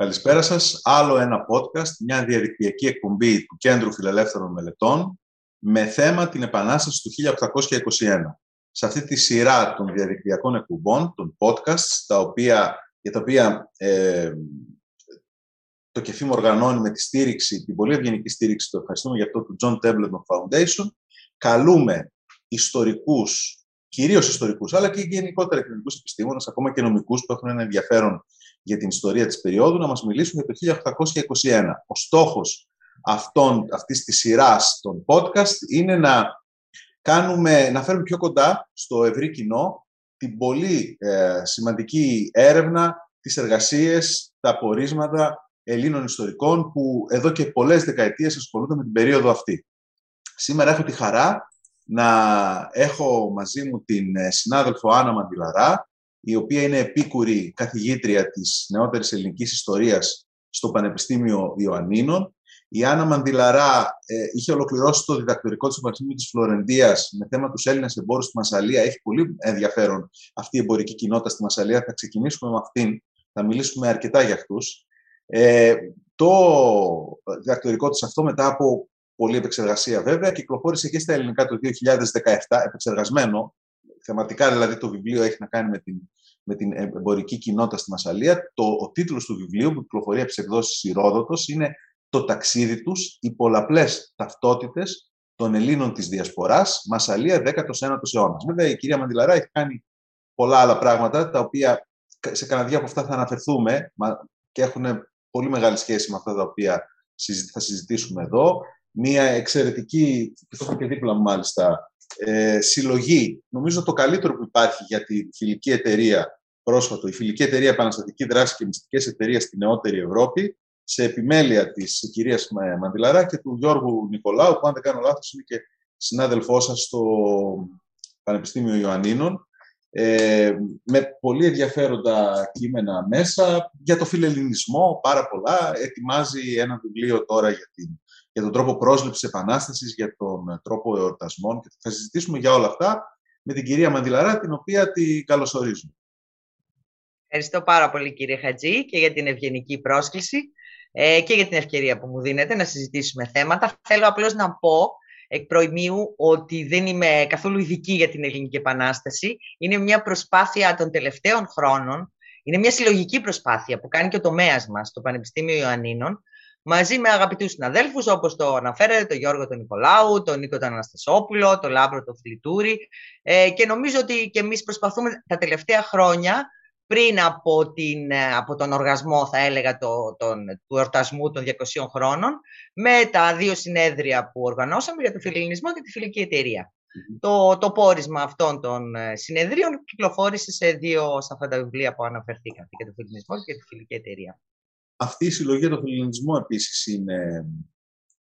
Καλησπέρα σας. Άλλο ένα podcast, μια διαδικτυακή εκπομπή του Κέντρου Φιλελεύθερων Μελετών με θέμα την Επανάσταση του 1821. Σε αυτή τη σειρά των διαδικτυακών εκπομπών, των podcasts, τα οποία, για τα οποία ε, το ΚΕΦΙΜ οργανώνει με τη στήριξη, την πολύ ευγενική στήριξη, το ευχαριστούμε για αυτό, του John Templeton Foundation, καλούμε ιστορικούς, κυρίως ιστορικούς, αλλά και γενικότερα κοινωνικούς επιστήμονες, ακόμα και νομικούς που έχουν ένα ενδιαφέρον για την ιστορία της περίοδου, να μας μιλήσουν για το 1821. Ο στόχος αυτών, αυτής της σειράς των podcast είναι να, κάνουμε, να φέρουμε πιο κοντά στο ευρύ κοινό την πολύ ε, σημαντική έρευνα, τις εργασίες, τα απορίσματα Ελλήνων ιστορικών που εδώ και πολλές δεκαετίες ασχολούνται με την περίοδο αυτή. Σήμερα έχω τη χαρά να έχω μαζί μου την ε, συνάδελφο Άννα Μαντιλαρά, η οποία είναι επίκουρη καθηγήτρια της νεότερης ελληνικής ιστορίας στο Πανεπιστήμιο Ιωαννίνων. Η Άννα Μαντιλαρά ε, είχε ολοκληρώσει το διδακτορικό της Πανεπιστήμιου της Φλωρεντίας με θέμα τους Έλληνες εμπόρους στη Μασαλία. Έχει πολύ ενδιαφέρον αυτή η εμπορική κοινότητα στη Μασαλία. Θα ξεκινήσουμε με αυτήν, θα μιλήσουμε αρκετά για αυτούς. Ε, το διδακτορικό της αυτό μετά από πολλή επεξεργασία βέβαια κυκλοφόρησε και στα ελληνικά το 2017 επεξεργασμένο θεματικά δηλαδή το βιβλίο έχει να κάνει με την, με την εμπορική κοινότητα στη Μασαλία. Το, ο τίτλος του βιβλίου που κυκλοφορεί από τις εκδόσεις Ηρόδοτος είναι «Το ταξίδι τους, οι πολλαπλές ταυτότητες των Ελλήνων της Διασποράς, Μασαλία 19ος αιώνας». Βέβαια η κυρία Μαντιλαρά έχει κάνει πολλά άλλα πράγματα, τα οποία σε κανένα δύο από αυτά θα αναφερθούμε και έχουν πολύ μεγάλη σχέση με αυτά τα οποία θα συζητήσουμε εδώ. Μία εξαιρετική, και το έχω και δίπλα μου μάλιστα, ε, συλλογή, νομίζω το καλύτερο που υπάρχει για τη φιλική εταιρεία πρόσφατο, η φιλική εταιρεία Επαναστατική Δράση και Μυστικές Εταιρείες στη νεότερη Ευρώπη, σε επιμέλεια της κυρίας Μαντιλαρά και του Γιώργου Νικολάου, που αν δεν κάνω λάθος είναι και συνάδελφό σας στο Πανεπιστήμιο Ιωαννίνων, ε, με πολύ ενδιαφέροντα κείμενα μέσα για το φιλελληνισμό, πάρα πολλά. Ετοιμάζει ένα βιβλίο τώρα για την για τον τρόπο πρόσληψης επανάστασης, για τον τρόπο εορτασμών και θα συζητήσουμε για όλα αυτά με την κυρία Μαντιλαρά, την οποία τη καλωσορίζουμε. Ευχαριστώ πάρα πολύ κύριε Χατζή και για την ευγενική πρόσκληση ε, και για την ευκαιρία που μου δίνετε να συζητήσουμε θέματα. Θέλω απλώς να πω εκ προημίου ότι δεν είμαι καθόλου ειδική για την Ελληνική Επανάσταση. Είναι μια προσπάθεια των τελευταίων χρόνων, είναι μια συλλογική προσπάθεια που κάνει και ο τομέας μας, το Πανεπιστήμιο Ιωαννίνων, μαζί με αγαπητούς συναδέλφους όπως το αναφέρετε, τον Γιώργο τον Νικολάου, τον Νίκο τον Αναστασόπουλο, τον Λάμπρο τον Φλιτούρη ε, και νομίζω ότι και εμείς προσπαθούμε τα τελευταία χρόνια πριν από, την, ε, από τον οργασμό, θα έλεγα, το, τον, του εορτασμού των 200 χρόνων, με τα δύο συνέδρια που οργανώσαμε για το φιλελληνισμό και τη Φιλική. Το, το πόρισμα αυτών των ε, συνεδρίων κυκλοφόρησε σε δύο σε αυτά τα βιβλία που αναφερθήκατε, για το φιλελληνισμό και τη Φιλική Εταιρεία. Αυτή η συλλογή για τον φιλελληνισμό επίσης είναι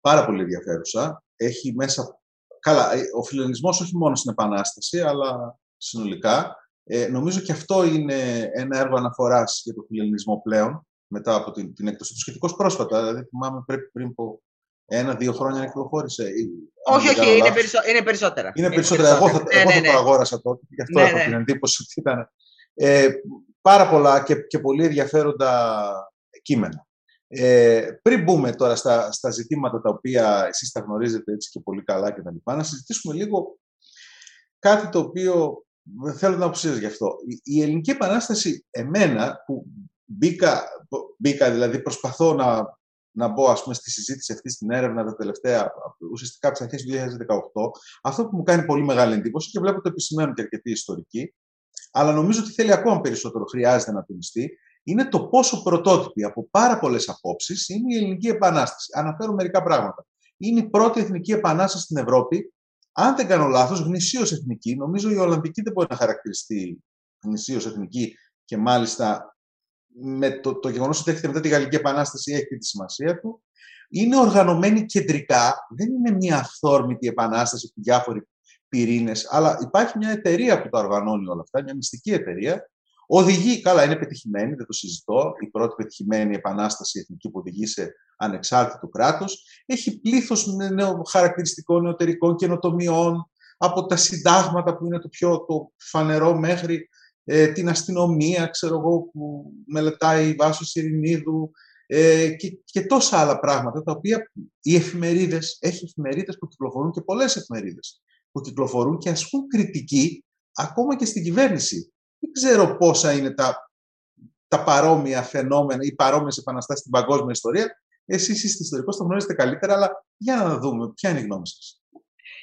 πάρα πολύ ενδιαφέρουσα. Έχει μέσα... Καλά, ε, ο φιλελληνισμός όχι μόνο στην Επανάσταση, αλλά συνολικά. Ε, νομίζω και αυτό είναι ένα έργο αναφοράς για τον φιλελληνισμό πλέον, μετά από την, την έκδοση του σχετικώς πρόσφατα. Δηλαδή, θυμάμαι πρέπει πριν από ένα-δύο χρόνια να κυκλοφόρησε. Όχι, όχι, είναι, περισσο... είναι περισσότερα. Είναι περισσότερα. Εγώ θα, ναι, εγώ ναι, ναι. το αγόρασα τότε, γι' αυτό ναι, έχω ναι. την εντύπωση ότι ήταν ε, πάρα πολλά και, και πολύ ενδιαφέροντα κείμενα. Ε, πριν μπούμε τώρα στα, στα ζητήματα τα οποία εσείς τα γνωρίζετε έτσι και πολύ καλά και τα λοιπά, να συζητήσουμε λίγο κάτι το οποίο θέλω να αποσύρω γι' αυτό. Η, Ελληνική Επανάσταση, εμένα, που μπήκα, μπήκα δηλαδή προσπαθώ να, να μπω ας πούμε, στη συζήτηση αυτή στην έρευνα τα τελευταία, ουσιαστικά από τις αρχές του 2018, αυτό που μου κάνει πολύ μεγάλη εντύπωση και βλέπω το επισημαίνουν και αρκετοί ιστορικοί, αλλά νομίζω ότι θέλει ακόμα περισσότερο, χρειάζεται να τονιστεί, είναι το πόσο πρωτότυπη από πάρα πολλές απόψεις είναι η Ελληνική Επανάσταση. Αναφέρω μερικά πράγματα. Είναι η πρώτη εθνική επανάσταση στην Ευρώπη. Αν δεν κάνω λάθος, γνησίως εθνική. Νομίζω η Ολλανδική δεν μπορεί να χαρακτηριστεί γνησίως εθνική και μάλιστα με το, το γεγονός ότι έρχεται μετά τη Γαλλική Επανάσταση έχει τη σημασία του. Είναι οργανωμένη κεντρικά. Δεν είναι μια αυθόρμητη επανάσταση που διάφοροι πυρήνες, αλλά υπάρχει μια εταιρεία που τα οργανώνει όλα αυτά, μια μυστική εταιρεία, Οδηγεί, καλά, είναι πετυχημένη, δεν το συζητώ. Η πρώτη πετυχημένη επανάσταση εθνική που οδηγεί σε ανεξάρτητο κράτος. Έχει πλήθος χαρακτηριστικών νεωτερικών καινοτομιών από τα συντάγματα που είναι το πιο το φανερό μέχρι ε, την αστυνομία, ξέρω εγώ, που μελετάει η Βάσος Ειρηνίδου, ε, και, και τόσα άλλα πράγματα τα οποία οι εφημερίδες, έχει εφημερίδες που κυκλοφορούν και πολλές εφημερίδες που κυκλοφορούν και ασκούν κριτική ακόμα και στην κυβέρνηση. Δεν ξέρω πόσα είναι τα, τα παρόμοια φαινόμενα ή παρόμοιες επαναστάσεις στην παγκόσμια ιστορία. Εσείς είστε ιστορικός, το γνωρίζετε καλύτερα, αλλά για να δούμε, ποια είναι η γνώμη σας.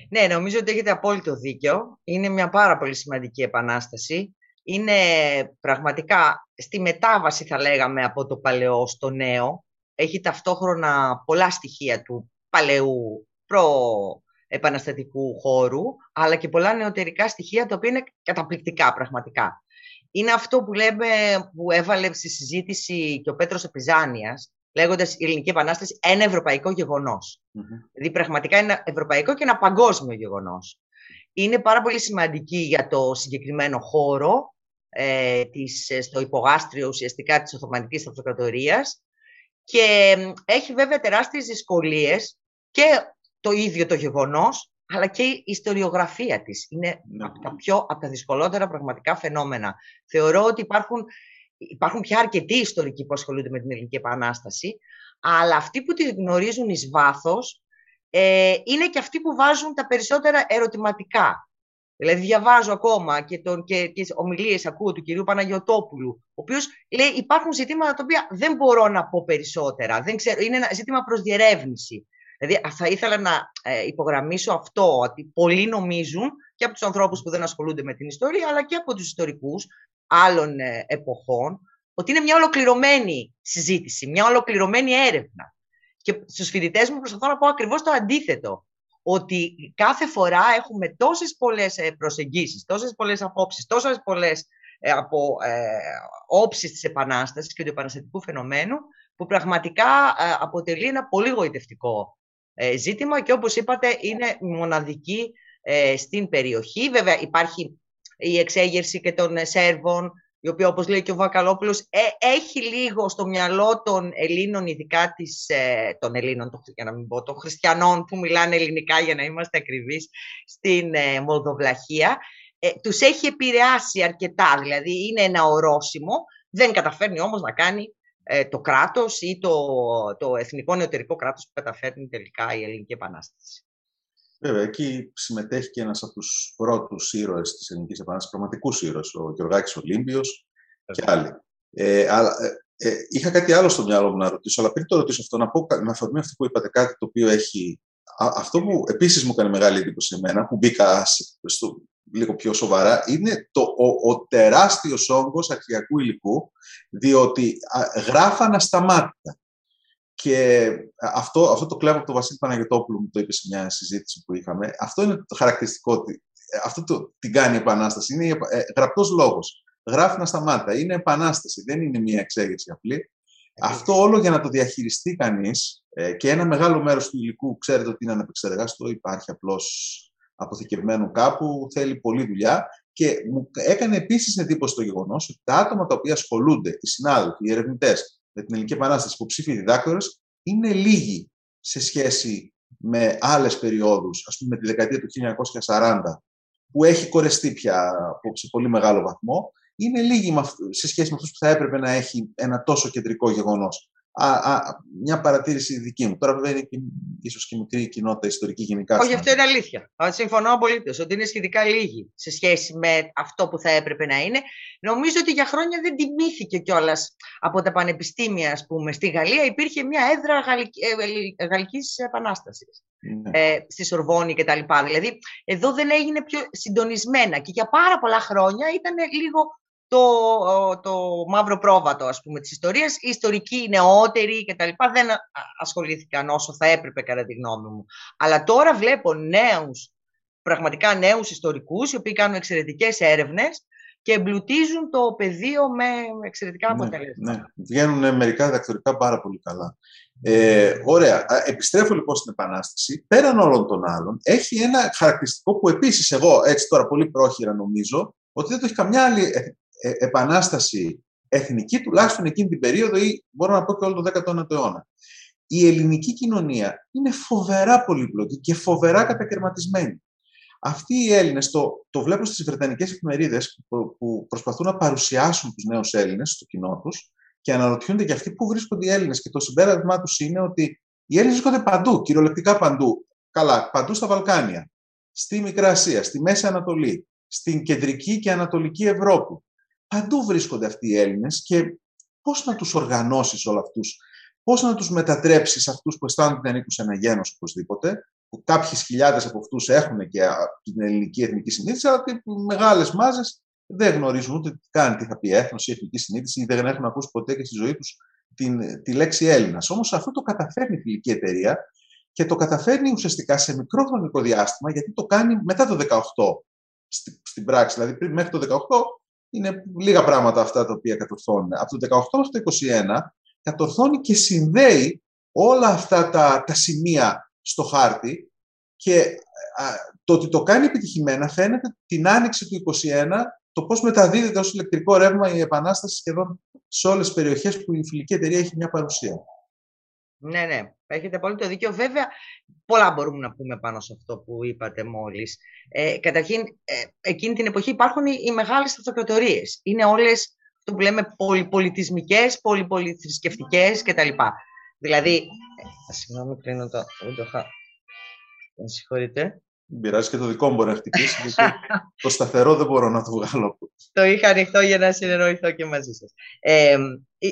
Ναι, νομίζω ότι έχετε απόλυτο δίκιο. Είναι μια πάρα πολύ σημαντική επανάσταση. Είναι πραγματικά στη μετάβαση, θα λέγαμε, από το παλαιό στο νέο. Έχει ταυτόχρονα πολλά στοιχεία του παλαιού προ-επαναστατικού χώρου, αλλά και πολλά νεωτερικά στοιχεία, τα οποία είναι καταπληκτικά πραγματικά. Είναι αυτό που λέμε, που έβαλε στη συζήτηση και ο Πέτρος Επιζάνιας, λέγοντας η Ελληνική Επανάσταση ένα ευρωπαϊκό Δηλαδή, πραγματικά ένα ευρωπαϊκό και ένα παγκόσμιο γεγονός. Είναι πάρα πολύ σημαντική για το συγκεκριμένο χώρο, ε, της, ε, στο υπογάστριο ουσιαστικά της Οθωμανικής Αυτοκρατορίας και έχει βέβαια τεράστιες δυσκολίες και το ίδιο το γεγονός, αλλά και η ιστοριογραφία της. Είναι ναι. από τα πιο από τα δυσκολότερα πραγματικά φαινόμενα. Θεωρώ ότι υπάρχουν υπάρχουν πια αρκετοί ιστορικοί που ασχολούνται με την Ελληνική Επανάσταση, αλλά αυτοί που τη γνωρίζουν εις βάθος ε, είναι και αυτοί που βάζουν τα περισσότερα ερωτηματικά. Δηλαδή διαβάζω ακόμα και, τον, και, και ομιλίες ακούω του κυρίου Παναγιωτόπουλου, ο οποίος λέει υπάρχουν ζητήματα τα οποία δεν μπορώ να πω περισσότερα. Δεν ξέρω, είναι ένα ζήτημα προς διερεύνηση. Δηλαδή θα ήθελα να ε, υπογραμμίσω αυτό, ότι πολλοί νομίζουν και από τους ανθρώπους που δεν ασχολούνται με την ιστορία, αλλά και από τους ιστορικούς, άλλων ε, εποχών, ότι είναι μια ολοκληρωμένη συζήτηση, μια ολοκληρωμένη έρευνα. Και στους φοιτητές μου προσπαθώ να πω ακριβώς το αντίθετο. Ότι κάθε φορά έχουμε τόσες πολλές ε, προσεγγίσεις, τόσες πολλές απόψεις, τόσες πολλές ε, από ε, όψεις της Επανάστασης και του επαναστατικού φαινομένου, που πραγματικά αποτελεί ένα πολύ γοητευτικό ζήτημα και όπως είπατε είναι μοναδική στην περιοχή. Βέβαια υπάρχει η εξέγερση και των ε, Σέρβων, η οποία όπως λέει και ο Βακαλόπουλος ε, έχει λίγο στο μυαλό των Ελλήνων, ειδικά της, ε, των Ελλήνων, για να μην πω, των χριστιανών που μιλάνε ελληνικά για να είμαστε ακριβείς στην ε, Μολδοβλαχία, ε, τους έχει επηρεάσει αρκετά, δηλαδή είναι ένα ορόσημο, δεν καταφέρνει όμως να κάνει το κράτος ή το, το εθνικό νεωτερικό κράτος που καταφέρνει τελικά η Ελληνική Επανάσταση. Βέβαια, εκεί συμμετέχει και ένας από τους πρώτους ήρωες της Ελληνικής Επανάστασης, πραγματικούς ήρωες, ο Γεωργάκης Ολύμπιος και άλλοι. Ε, αλλά, ε, ε, είχα κάτι άλλο στο μυαλό μου να ρωτήσω, αλλά πριν το ρωτήσω αυτό, να πω με αφορμή αυτό που είπατε κάτι το οποίο έχει... αυτό που επίσης μου έκανε μεγάλη εντύπωση εμένα, που μπήκα στο, λίγο πιο σοβαρά, είναι το, ο, ο τεράστιος όγκος αρχιακού υλικού, διότι α, γράφαν ασταμάτητα. Και αυτό, αυτό το κλέβω από τον Βασίλη Παναγιωτόπουλο μου το είπε σε μια συζήτηση που είχαμε. Αυτό είναι το χαρακτηριστικό. Αυτό το, την κάνει η Επανάσταση. Είναι ε, γραπτός λόγος. Γράφει να σταμάτα. Είναι επανάσταση. Δεν είναι μια εξέγερση απλή. Αυτό όλο για να το διαχειριστεί κανείς ε, και ένα μεγάλο μέρος του υλικού ξέρετε ότι είναι ανεπεξεργαστό, υπάρχει απλώς αποθηκευμένο κάπου, θέλει πολλή δουλειά και μου έκανε επίσης εντύπωση το γεγονός ότι τα άτομα τα οποία ασχολούνται, οι συνάδελφοι, οι ερευνητές, με την Ελληνική Επανάσταση, υποψήφιοι διδάκτορες, είναι λίγοι σε σχέση με άλλες περιόδους, ας πούμε με τη δεκαετία του 1940, που έχει κορεστεί πια σε πολύ μεγάλο βαθμό, είναι λίγοι σε σχέση με αυτούς που θα έπρεπε να έχει ένα τόσο κεντρικό γεγονός α, α, μια παρατήρηση δική μου. Τώρα, βέβαια, είναι και, ίσως και μικρή κοινότητα ιστορική γενικά. Όχι, αυτό είναι αλήθεια. Συμφωνώ απολύτως ότι είναι σχετικά λίγοι σε σχέση με αυτό που θα έπρεπε να είναι. Νομίζω ότι για χρόνια δεν τιμήθηκε κιόλας από τα πανεπιστήμια, ας πούμε. Στη Γαλλία υπήρχε μια έδρα Γαλλική, ε, Γαλλικής Επανάστασης. Ναι. Ε, στη Σορβόνη κτλ. Δηλαδή, εδώ δεν έγινε πιο συντονισμένα και για πάρα πολλά χρόνια ήταν λίγο το, το μαύρο πρόβατο ας πούμε, της ιστορίας. Οι ιστορικοί νεότεροι και τα λοιπά δεν ασχολήθηκαν όσο θα έπρεπε κατά τη γνώμη μου. Αλλά τώρα βλέπω νέους, πραγματικά νέους ιστορικούς, οι οποίοι κάνουν εξαιρετικές έρευνες και εμπλουτίζουν το πεδίο με εξαιρετικά ναι, αποτελέσματα. Ναι, βγαίνουν μερικά διδακτορικά πάρα πολύ καλά. Ε, ωραία. Επιστρέφω λοιπόν στην Επανάσταση. Πέραν όλων των άλλων, έχει ένα χαρακτηριστικό που επίσης εγώ, έτσι τώρα πολύ πρόχειρα νομίζω, ότι δεν το έχει καμιά άλλη ε, επανάσταση εθνική, τουλάχιστον εκείνη την περίοδο ή μπορώ να πω και όλο το 19ο αιώνα. Η ελληνική κοινωνία είναι φοβερά πολύπλοκη και φοβερά κατακαιρματισμένη. Αυτοί οι Έλληνες, το, το βλέπω στις βρετανικές εφημερίδες που, που προσπαθούν να παρουσιάσουν τους νέους Έλληνες στο κοινό τους, και αναρωτιούνται και αυτοί πού βρίσκονται οι Έλληνες. Και το συμπέρασμά τους είναι ότι οι Έλληνες βρίσκονται παντού, κυριολεκτικά παντού. Καλά, παντού στα Βαλκάνια, στη Μικρά Ασία, στη Μέση Ανατολή, στην κεντρική και ανατολική Ευρώπη. Παντού βρίσκονται αυτοί οι Έλληνες και πώς να τους οργανώσεις όλου αυτούς, πώς να τους μετατρέψεις αυτούς που αισθάνονται ότι ανήκουν σε ένα γένος οπωσδήποτε, που κάποιες χιλιάδες από αυτούς έχουν και την ελληνική εθνική συνείδηση, αλλά μεγάλες μάζες δεν γνωρίζουν ούτε καν τι θα πει έθνος ή εθνική συνείδηση ή δεν έχουν ακούσει ποτέ και στη ζωή τους τη λέξη Έλληνας. Όμως αυτό το καταφέρνει η φιλική εταιρεία και το καταφέρνει ουσιαστικά σε μικρό χρονικό διάστημα, γιατί το κάνει μετά το 18 στην πράξη. Δηλαδή, πριν, μέχρι το 18 είναι λίγα πράγματα αυτά τα οποία κατορθώνουν. Από το 18 μέχρι το 21 κατορθώνει και συνδέει όλα αυτά τα, τα σημεία στο χάρτη και το ότι το κάνει επιτυχημένα φαίνεται την άνοιξη του 21 το πώς μεταδίδεται ως ηλεκτρικό ρεύμα η επανάσταση σχεδόν σε όλες τις περιοχές που η φιλική εταιρεία έχει μια παρουσία. Ναι, ναι, έχετε πολύ το δίκιο. Βέβαια, πολλά μπορούμε να πούμε πάνω σε αυτό που είπατε μόλις. Ε, καταρχήν, ε, εκείνη την εποχή υπάρχουν οι, οι μεγάλες αυτοκρατορίες. Είναι όλες, αυτό που λέμε, πολυπολιτισμικές, πολυπολιθρησκευτικές κτλ. Δηλαδή, ε, συγγνώμη, κλείνω το... Δεν συγχωρείτε. Δεν πειράζει και το δικό μου μπορεί να χτυπήσει, γιατί το σταθερό δεν μπορώ να το βγάλω. το είχα ανοιχτό για να συνεννοηθώ και μαζί σας. Ε,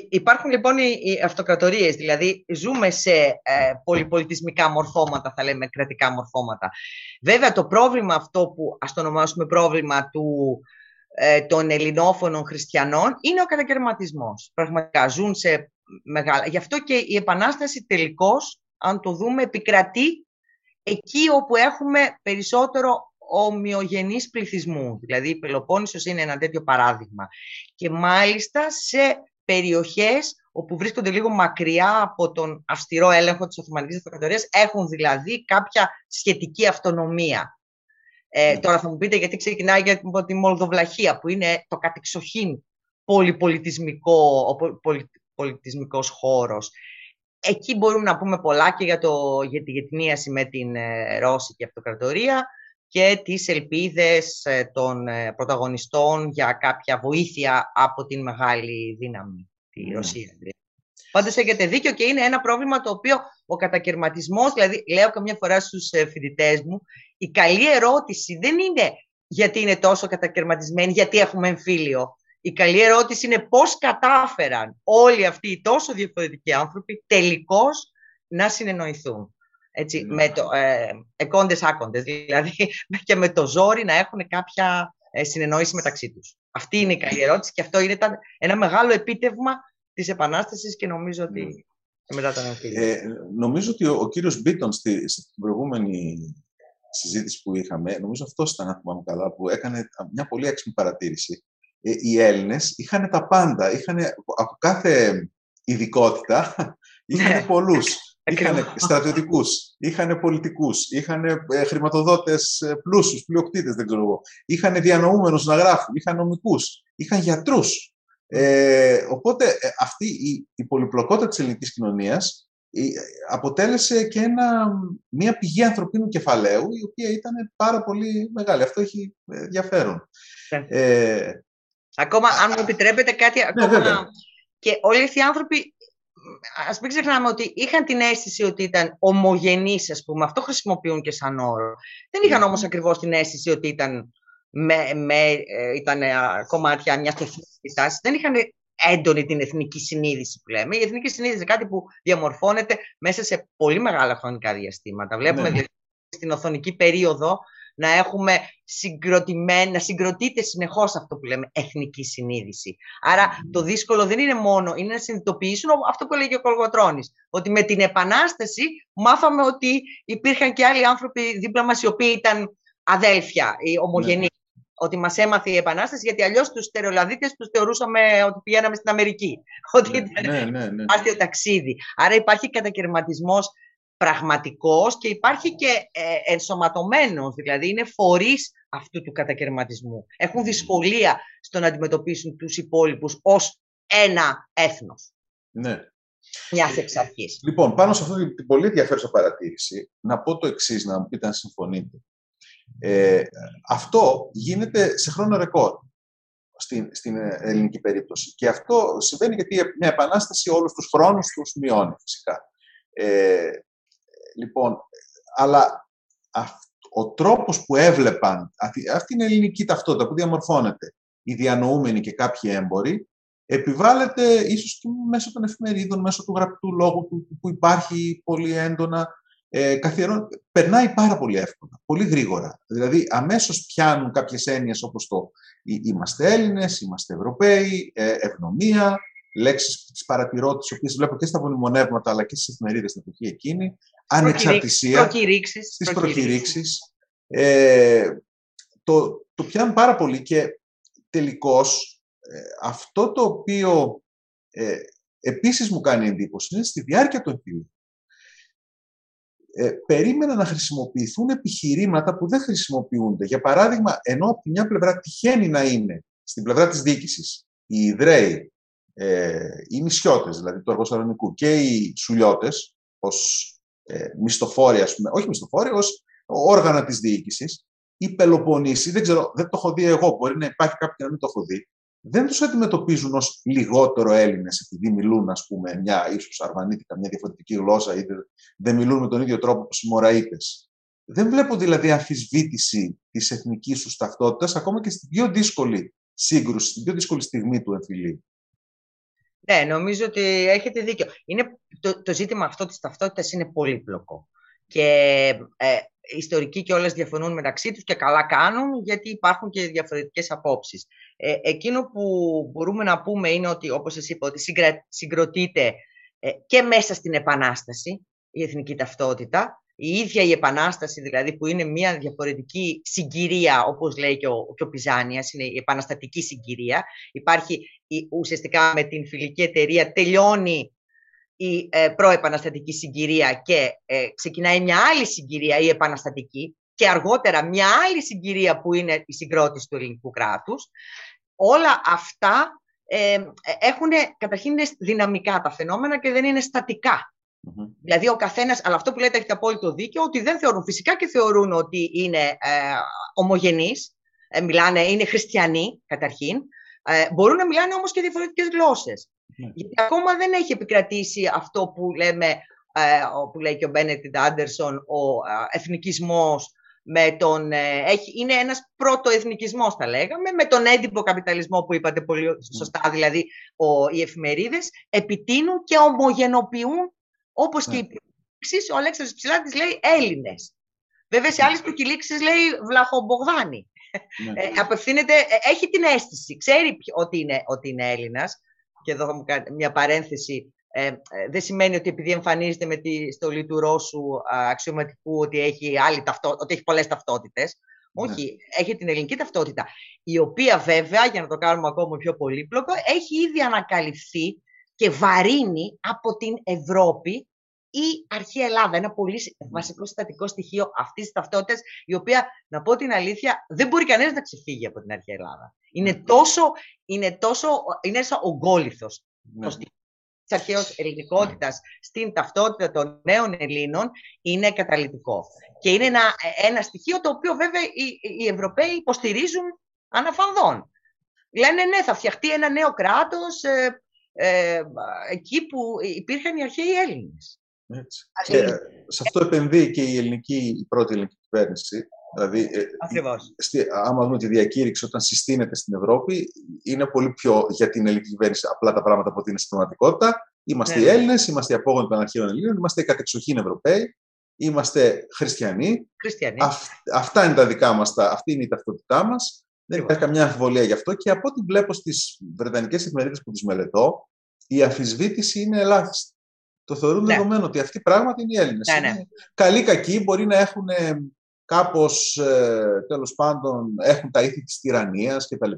υπάρχουν λοιπόν οι, οι αυτοκρατορίες, δηλαδή ζούμε σε ε, πολυπολιτισμικά μορφώματα, θα λέμε κρατικά μορφώματα. Βέβαια το πρόβλημα αυτό που ας το ονομάσουμε πρόβλημα του, ε, των ελληνόφωνων χριστιανών είναι ο κατακαιρματισμός. Πραγματικά ζουν σε μεγάλα... Γι' αυτό και η Επανάσταση τελικώς, αν το δούμε, επικρατεί εκεί όπου έχουμε περισσότερο ομοιογενείς πληθυσμούς. Δηλαδή η Πελοπόννησος είναι ένα τέτοιο παράδειγμα. Και μάλιστα σε περιοχές όπου βρίσκονται λίγο μακριά από τον αυστηρό έλεγχο της Οθωμανικής Αυτοκρατορίας, έχουν δηλαδή κάποια σχετική αυτονομία. Ε, ναι. τώρα θα μου πείτε γιατί ξεκινάει από τη Μολδοβλαχία, που είναι το κατεξοχήν πολυπολιτισμικό, πολιτισμικός χώρος. Εκεί μπορούμε να πούμε πολλά και για, το, για τη γετνίαση με την ε, Ρώσικη Αυτοκρατορία και τις ελπίδες ε, των ε, πρωταγωνιστών για κάποια βοήθεια από την μεγάλη δύναμη, τη mm. Ρωσία. Πάντως έχετε δίκιο και είναι ένα πρόβλημα το οποίο ο κατακαιρματισμός, δηλαδή λέω καμιά φορά στους φοιτητές μου, η καλή ερώτηση δεν είναι γιατί είναι τόσο κατακαιρματισμένοι, γιατί έχουμε εμφύλιο. Η καλή ερώτηση είναι πώς κατάφεραν όλοι αυτοί οι τόσο διαφορετικοί άνθρωποι τελικώς να συνεννοηθούν. Έτσι, ναι. με το, ε, εκόντες άκοντες, δηλαδή και με το ζόρι να έχουν κάποια ε, συνεννόηση μεταξύ τους. Αυτή είναι η καλή ερώτηση και αυτό είναι ένα μεγάλο επίτευγμα της Επανάστασης και νομίζω ότι ναι. μετά τον ε, Νομίζω ότι ο, ο κύριος Μπίτον στη, στην προηγούμενη συζήτηση που είχαμε, νομίζω αυτό ήταν, να θυμάμαι καλά, που έκανε μια πολύ έξυπνη παρατήρηση ε, οι Έλληνες είχαν τα πάντα. Είχαν, από κάθε ειδικότητα είχαν ναι. πολλούς. Είχαν στρατιωτικούς, είχαν πολιτικούς, είχαν ε, χρηματοδότες ε, πλούσιους, πλειοκτήτες, δεν ξέρω εγώ. Είχαν διανοούμενους να γράφουν, είχαν νομικούς, είχαν γιατρούς. Ε, οπότε αυτή η, η πολυπλοκότητα της ελληνικής κοινωνίας αποτέλεσε και ένα, μια πηγή ανθρωπίνου κεφαλαίου η οποία ήταν πάρα πολύ μεγάλη. Αυτό έχει ενδιαφέρον. Ναι. Ε, Ακόμα, αν μου επιτρέπετε κάτι ναι, ακόμα... και όλοι αυτοί οι άνθρωποι, ας μην ξεχνάμε ότι είχαν την αίσθηση ότι ήταν ομογενείς, ας πούμε. Αυτό χρησιμοποιούν και σαν όρο. Δεν είχαν ναι. όμως ακριβώς την αίσθηση ότι ήταν, με, με, ε, ήταν ε, κομμάτια μιας εθνικής τάσης. Δεν είχαν έντονη την εθνική συνείδηση που λέμε. Η εθνική συνείδηση είναι κάτι που διαμορφώνεται μέσα σε πολύ μεγάλα χρονικά διαστήματα. Βλέπουμε ναι. στην οθονική περίοδο να έχουμε να συγκροτείται συνεχώς αυτό που λέμε εθνική συνείδηση. Άρα το δύσκολο δεν είναι μόνο, είναι να συνειδητοποιήσουν αυτό που έλεγε ο Κολγοτρώνης, ότι με την Επανάσταση μάθαμε ότι υπήρχαν και άλλοι άνθρωποι δίπλα μας οι οποίοι ήταν αδέλφια, οι ομογενείς. Ναι. Ότι μας έμαθε η Επανάσταση, γιατί αλλιώς τους στερεολαδίτες τους θεωρούσαμε ότι πηγαίναμε στην Αμερική. Ότι ναι, ήταν ναι, ναι, ναι. ταξίδι. Άρα υπάρχει κατακαιρματισμός πραγματικός και υπάρχει και ε, ενσωματωμένος, δηλαδή είναι φορείς αυτού του κατακαιρματισμού. Έχουν δυσκολία στο να αντιμετωπίσουν τους υπόλοιπους ως ένα έθνος. Ναι. Μιας εξ αρχής. Λοιπόν, πάνω σε αυτή την πολύ ενδιαφέρουσα παρατήρηση, να πω το εξής, να μου πείτε αν συμφωνείτε. Ε, αυτό γίνεται σε χρόνο ρεκόρ. στην, στην ελληνική περίπτωση. Και αυτό συμβαίνει γιατί μια επανάσταση όλους τους χρόνους τους μειώνει φυσικά. Ε, λοιπόν, αλλά ο τρόπος που έβλεπαν αυτή, αυτή είναι η ελληνική ταυτότητα που διαμορφώνεται οι διανοούμενοι και κάποιοι έμποροι, επιβάλλεται ίσως και μέσω των εφημερίδων, μέσω του γραπτού λόγου που υπάρχει πολύ έντονα, ε, καθιερών, περνάει πάρα πολύ εύκολα, πολύ γρήγορα. Δηλαδή, αμέσως πιάνουν κάποιες έννοιες όπως το «είμαστε Έλληνες», «είμαστε Ευρωπαίοι», ε, «ευνομία», λέξεις της παρατηρώ, τις οποίες βλέπω και στα απομνημονεύματα αλλά και στις εφημερίδες στην εποχή εκείνη, ανεξαρτησία, προκηρύξεις, στις προκηρύξεις. Ε, το, το πιάνουν πάρα πολύ και τελικώς ε, αυτό το οποίο ε, επίσης μου κάνει εντύπωση είναι στη διάρκεια του εμφυλίου. Ε, περίμενα να χρησιμοποιηθούν επιχειρήματα που δεν χρησιμοποιούνται. Για παράδειγμα, ενώ από τη μια πλευρά τυχαίνει να είναι στην πλευρά της διοίκησης οι Ιδραίοι, ε, οι νησιώτες δηλαδή του εργοστασιονομικού και οι σουλιώτες ως ε, μισθοφόροι, ας πούμε, όχι μισθοφόροι, ως όργανα της διοίκησης, οι Πελοποννήσοι, δεν ξέρω, δεν το έχω δει εγώ, μπορεί να υπάρχει κάποιοι να μην το έχω δει, δεν τους αντιμετωπίζουν ως λιγότερο Έλληνες επειδή μιλούν, ας πούμε, μια ίσως αρβανίτικα, μια διαφορετική γλώσσα ή δεν μιλούν με τον ίδιο τρόπο όπως οι Μωραΐτες. Δεν βλέπω δηλαδή αμφισβήτηση της εθνικής τους ταυτότητας ακόμα και στην πιο δύσκολη σύγκρουση, στην πιο δύσκολη στιγμή του εμφυλίου. Ναι, νομίζω ότι έχετε δίκιο. Είναι, το, το ζήτημα αυτό της ταυτότητας είναι πολύπλοκο. Και ε, οι ιστορικοί και όλες διαφωνούν μεταξύ τους και καλά κάνουν γιατί υπάρχουν και διαφορετικές απόψεις. Ε, εκείνο που μπορούμε να πούμε είναι ότι, όπως σας είπα, ότι συγκροτείται ε, και μέσα στην Επανάσταση η εθνική ταυτότητα. Η ίδια η Επανάσταση, δηλαδή, που είναι μια διαφορετική συγκυρία, όπως λέει και ο, και ο Πιζάνιας, είναι η επαναστατική συγκυρία. Υπάρχει η, ουσιαστικά με την φιλική εταιρεία, τελειώνει η ε, προεπαναστατική συγκυρία και ε, ξεκινάει μια άλλη συγκυρία, η επαναστατική, και αργότερα μια άλλη συγκυρία που είναι η συγκρότηση του ελληνικού κράτους. Όλα αυτά ε, έχουν, καταρχήν είναι δυναμικά τα φαινόμενα και δεν είναι Δηλαδή ο καθένας, αλλά αυτό που λέτε έχετε απόλυτο δίκιο, ότι δεν θεωρούν φυσικά και θεωρούν ότι είναι ε, ομογενείς, ε, μιλάνε, είναι χριστιανοί καταρχήν, ε, μπορούν να μιλάνε όμως και διαφορετικές γλώσσες. Ναι. Γιατί ακόμα δεν έχει επικρατήσει αυτό που λέμε, ε, που λέει και ο Μπένετιντ Άντερσον, ο ε, εθνικισμός με τον, ε, έχει, είναι ένας πρωτοεθνικισμός θα λέγαμε, με τον έντυπο καπιταλισμό που είπατε πολύ ναι. σωστά, δηλαδή ο, οι εφημερίδες επιτείνουν και ομογενοποιούν όπως και ναι. οι προκυλήξεις, ο Αλέξανδρος Ψηλάτης λέει Έλληνες. Βέβαια σε άλλες προκυλήξεις λέει Βλαχομπογδάνη. Ε, απευθύνεται, έχει την αίσθηση, ξέρει ότι είναι, ότι είναι Έλληνας, και εδώ μου μια παρένθεση, ε, ε, δεν σημαίνει ότι επειδή εμφανίζεται με τη στολή του Ρώσου αξιωματικού ότι έχει, άλλη ταυτό, ότι έχει πολλές ταυτότητες. Ναι. Όχι, έχει την ελληνική ταυτότητα, η οποία βέβαια, για να το κάνουμε ακόμα πιο πολύπλοκο, έχει ήδη ανακαλυφθεί και βαρύνει από την Ευρώπη η αρχαία Ελλάδα. Ένα πολύ βασικό συστατικό στοιχείο αυτής της ταυτότητας, η οποία, να πω την αλήθεια, δεν μπορεί κανένας να ξεφύγει από την αρχαία Ελλάδα. Είναι ναι. τόσο, είναι τόσο, είναι σαν ογκόλυθο ναι. της αρχαίας ελληνικότητας στην ταυτότητα των νέων Ελλήνων είναι καταλητικό. Και είναι ένα, ένα στοιχείο το οποίο βέβαια οι, οι Ευρωπαίοι υποστηρίζουν αναφανδόν. Λένε ναι, θα φτιαχτεί ένα νέο κράτος ε, ε, εκεί που υπήρχαν οι αρχαίοι Έλληνες. Έτσι. Και σε αυτό επενδύει και η, ελληνική, η πρώτη ελληνική κυβέρνηση. Δηλαδή, ε, Ακριβώς. Στη, άμα δούμε τη διακήρυξη όταν συστήνεται στην Ευρώπη, είναι πολύ πιο για την ελληνική κυβέρνηση απλά τα πράγματα από ότι είναι στην πραγματικότητα. Είμαστε ναι, οι ναι. Έλληνες, είμαστε οι απόγονοι των αρχαίων Ελλήνων, είμαστε οι κατεξοχήν Ευρωπαίοι, είμαστε χριστιανοί. χριστιανοί. αυτά είναι τα δικά μας, αυτή είναι η ταυτότητά μας. Δεν υπάρχει καμιά αμφιβολία γι' αυτό και από ό,τι βλέπω στις βρετανικές εφημερίδες που τις μελετώ, η αφισβήτηση είναι ελάχιστη. Το θεωρούν ναι. δεδομένο ότι αυτοί πράγματι είναι οι Έλληνες. Ναι, ναι. Καλοί-κακοί μπορεί να έχουν ε, κάπως, ε, τέλος πάντων, έχουν τα ήθη της τυραννίας κτλ.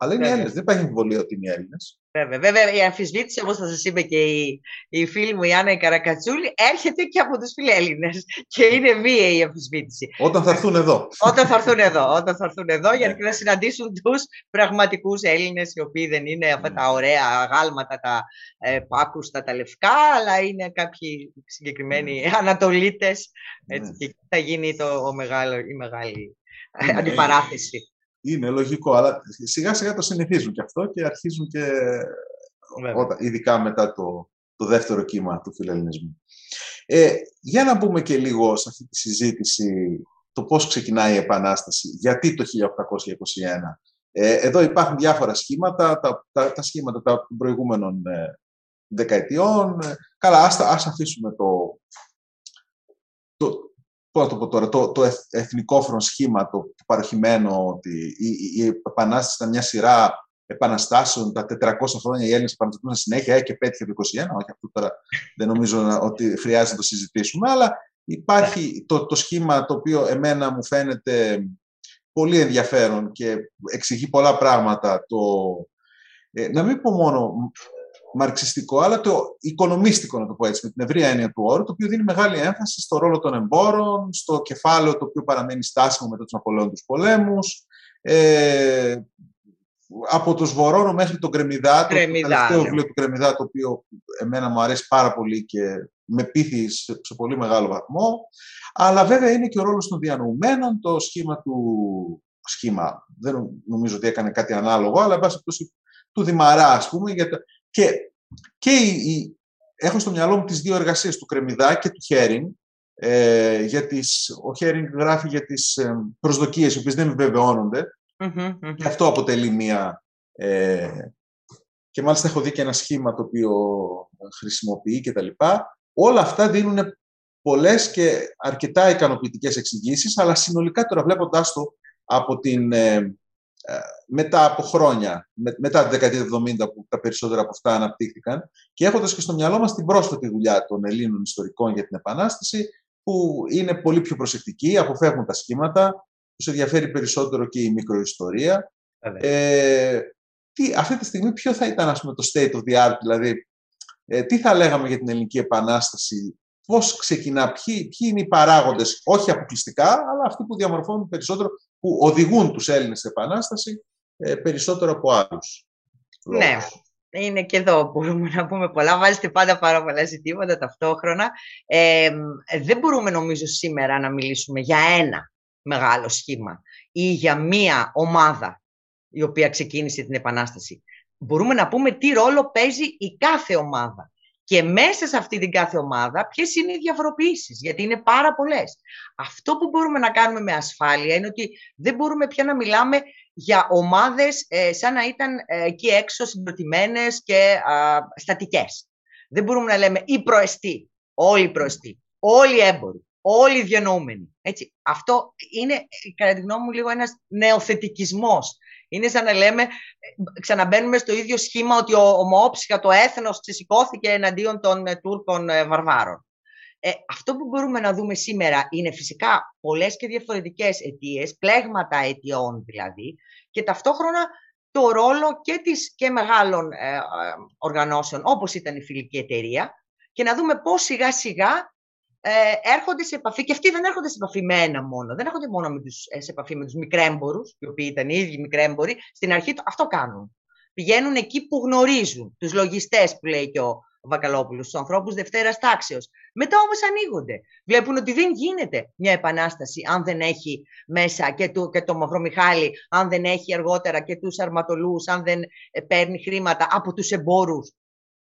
Αλλά είναι Έλληνες. Δεν υπάρχει εμβολία ότι είναι Έλληνες. Βέβαια, βέβαια η αμφισβήτηση, όπως θα σας είπε και η, η φίλη μου η Άννα η Καρακατσούλη, έρχεται και από τους φιλέλληνες και είναι βίαιη η αμφισβήτηση. Όταν θα έρθουν εδώ. Όταν θα έρθουν εδώ, όταν θα έρθουν εδώ γιατί να συναντήσουν τους πραγματικούς Έλληνες, οι οποίοι δεν είναι αυτά τα ωραία γάλματα, τα ε, πάκουστα, τα λευκά, αλλά είναι κάποιοι συγκεκριμένοι ανατολίτες, έτσι, και θα γίνει το, ο μεγάλο, η μεγάλη αντιπαράθεση είναι λογικό, αλλά σιγά σιγά το συνηθίζουν και αυτό και αρχίζουν και όταν, ειδικά μετά το, το δεύτερο κύμα του φιλελληνισμού. Ε, για να μπούμε και λίγο σε αυτή τη συζήτηση το πώς ξεκινάει η Επανάσταση, γιατί το 1821. Ε, εδώ υπάρχουν διάφορα σχήματα, τα, τα, τα σχήματα των προηγούμενων ε, δεκαετιών. Καλά, ας, ας αφήσουμε το, το, το, το, τώρα, το, το εθνικό σχήμα, το παροχημένο ότι η, η, η Επανάσταση ήταν μια σειρά επαναστάσεων τα 400 χρόνια οι Έλληνες επαναστατούν συνέχεια ε, και πέτυχε το 21. Όχι, αυτό τώρα δεν νομίζω ότι χρειάζεται να το συζητήσουμε, αλλά υπάρχει το, το σχήμα το οποίο εμένα μου φαίνεται πολύ ενδιαφέρον και εξηγεί πολλά πράγματα. Το, ε, να μην πω μόνο μαρξιστικό, αλλά το οικονομίστικο, να το πω έτσι, με την ευρία έννοια του όρου, το οποίο δίνει μεγάλη έμφαση στο ρόλο των εμπόρων, στο κεφάλαιο το οποίο παραμένει στάσιμο μετά τους Ναπολέον πολέμους, ε, από το Σβορόνο μέχρι τον Κρεμιδά, το τελευταίο βιβλίο του Κρεμιδά, το οποίο εμένα μου αρέσει πάρα πολύ και με πείθει σε, πολύ μεγάλο βαθμό. Αλλά βέβαια είναι και ο ρόλος των διανοουμένων, το σχήμα του... Σχήμα, δεν νομίζω ότι έκανε κάτι ανάλογο, αλλά εν του Δημαρά, ας πούμε. Για Και, και η... έχω στο μυαλό μου τις δύο εργασίες του Κρεμιδά και του Χέριν, ε, για τις, ο Χέριν γράφει για τις ε, προσδοκίες, οι οποίες δεν βεβαιώνονται, και αυτό αποτελεί μία... Ε, και μάλιστα έχω δει και ένα σχήμα το οποίο χρησιμοποιεί και τα λοιπά. Όλα αυτά δίνουν πολλές και αρκετά ικανοποιητικές εξηγήσεις, αλλά συνολικά τώρα βλέποντάς το από την, ε, ε, μετά από χρόνια, με, μετά τη δεκαετία του 70 που τα περισσότερα από αυτά αναπτύχθηκαν και έχοντας και στο μυαλό μας την πρόσφατη δουλειά των Ελλήνων ιστορικών για την Επανάσταση, που είναι πολύ πιο προσεκτικοί, αποφεύγουν τα σχήματα, τους ενδιαφέρει περισσότερο και η μικροϊστορία. Ε, τι, αυτή τη στιγμή ποιο θα ήταν ας πούμε, το state of the art, δηλαδή ε, τι θα λέγαμε για την Ελληνική Επανάσταση, πώς ξεκινά, ποιοι, ποιοι είναι οι παράγοντες, όχι αποκλειστικά, αλλά αυτοί που διαμορφώνουν περισσότερο, που οδηγούν τους Έλληνες στην Επανάσταση ε, περισσότερο από άλλους. Ναι, είναι και εδώ μπορούμε να πούμε πολλά. Βάζετε πάντα πάρα πολλά ζητήματα ταυτόχρονα. Ε, δεν μπορούμε νομίζω σήμερα να μιλήσουμε για ένα μεγάλο σχήμα ή για μία ομάδα η οποία ξεκίνησε την Επανάσταση. Μπορούμε να πούμε τι ρόλο παίζει η κάθε ομάδα. Και μέσα σε αυτή την κάθε ομάδα, ποιες είναι οι διαφοροποιήσεις, γιατί είναι πάρα πολλές. Αυτό που μπορούμε να κάνουμε με ασφάλεια είναι ότι δεν μπορούμε πια να μιλάμε για ομάδες ε, σαν να ήταν ε, εκεί έξω συγκροτημένες και ε, στατικές. Δεν μπορούμε να λέμε οι προεστοί, όλοι οι προεστοί, όλοι οι έμποροι, όλοι οι διανοούμενοι. Έτσι. Αυτό είναι, κατά τη γνώμη μου, λίγο ένας νεοθετικισμός. Είναι σαν να λέμε, ξαναμπαίνουμε στο ίδιο σχήμα ότι ο ομόψυχα το έθνος ξεσηκώθηκε εναντίον των ε, Τούρκων ε, βαρβάρων. Ε, αυτό που μπορούμε να δούμε σήμερα είναι φυσικά πολλές και διαφορετικές αιτίες, πλέγματα αιτιών δηλαδή, και ταυτόχρονα το ρόλο και, της, και μεγάλων ε, οργανώσεων όπως ήταν η Φιλική Εταιρεία και να δούμε πώς σιγά σιγά ε, έρχονται σε επαφή, και αυτοί δεν έρχονται σε επαφή με ένα μόνο, δεν έρχονται μόνο με τους, ε, σε επαφή με τους μικρέμπορους, οι οποίοι ήταν οι ίδιοι μικρέμποροι, στην αρχή αυτό κάνουν. Πηγαίνουν εκεί που γνωρίζουν, τους λογιστές που λέει και ο Βακαλόπουλος, τους ανθρώπους Δευτέρας τάξεως. Μετά όμως ανοίγονται. Βλέπουν ότι δεν γίνεται μια επανάσταση αν δεν έχει μέσα και το, και το Μαυρομιχάλη, αν δεν έχει αργότερα και τους αρματολούς, αν δεν ε, παίρνει χρήματα από τους εμπόρους.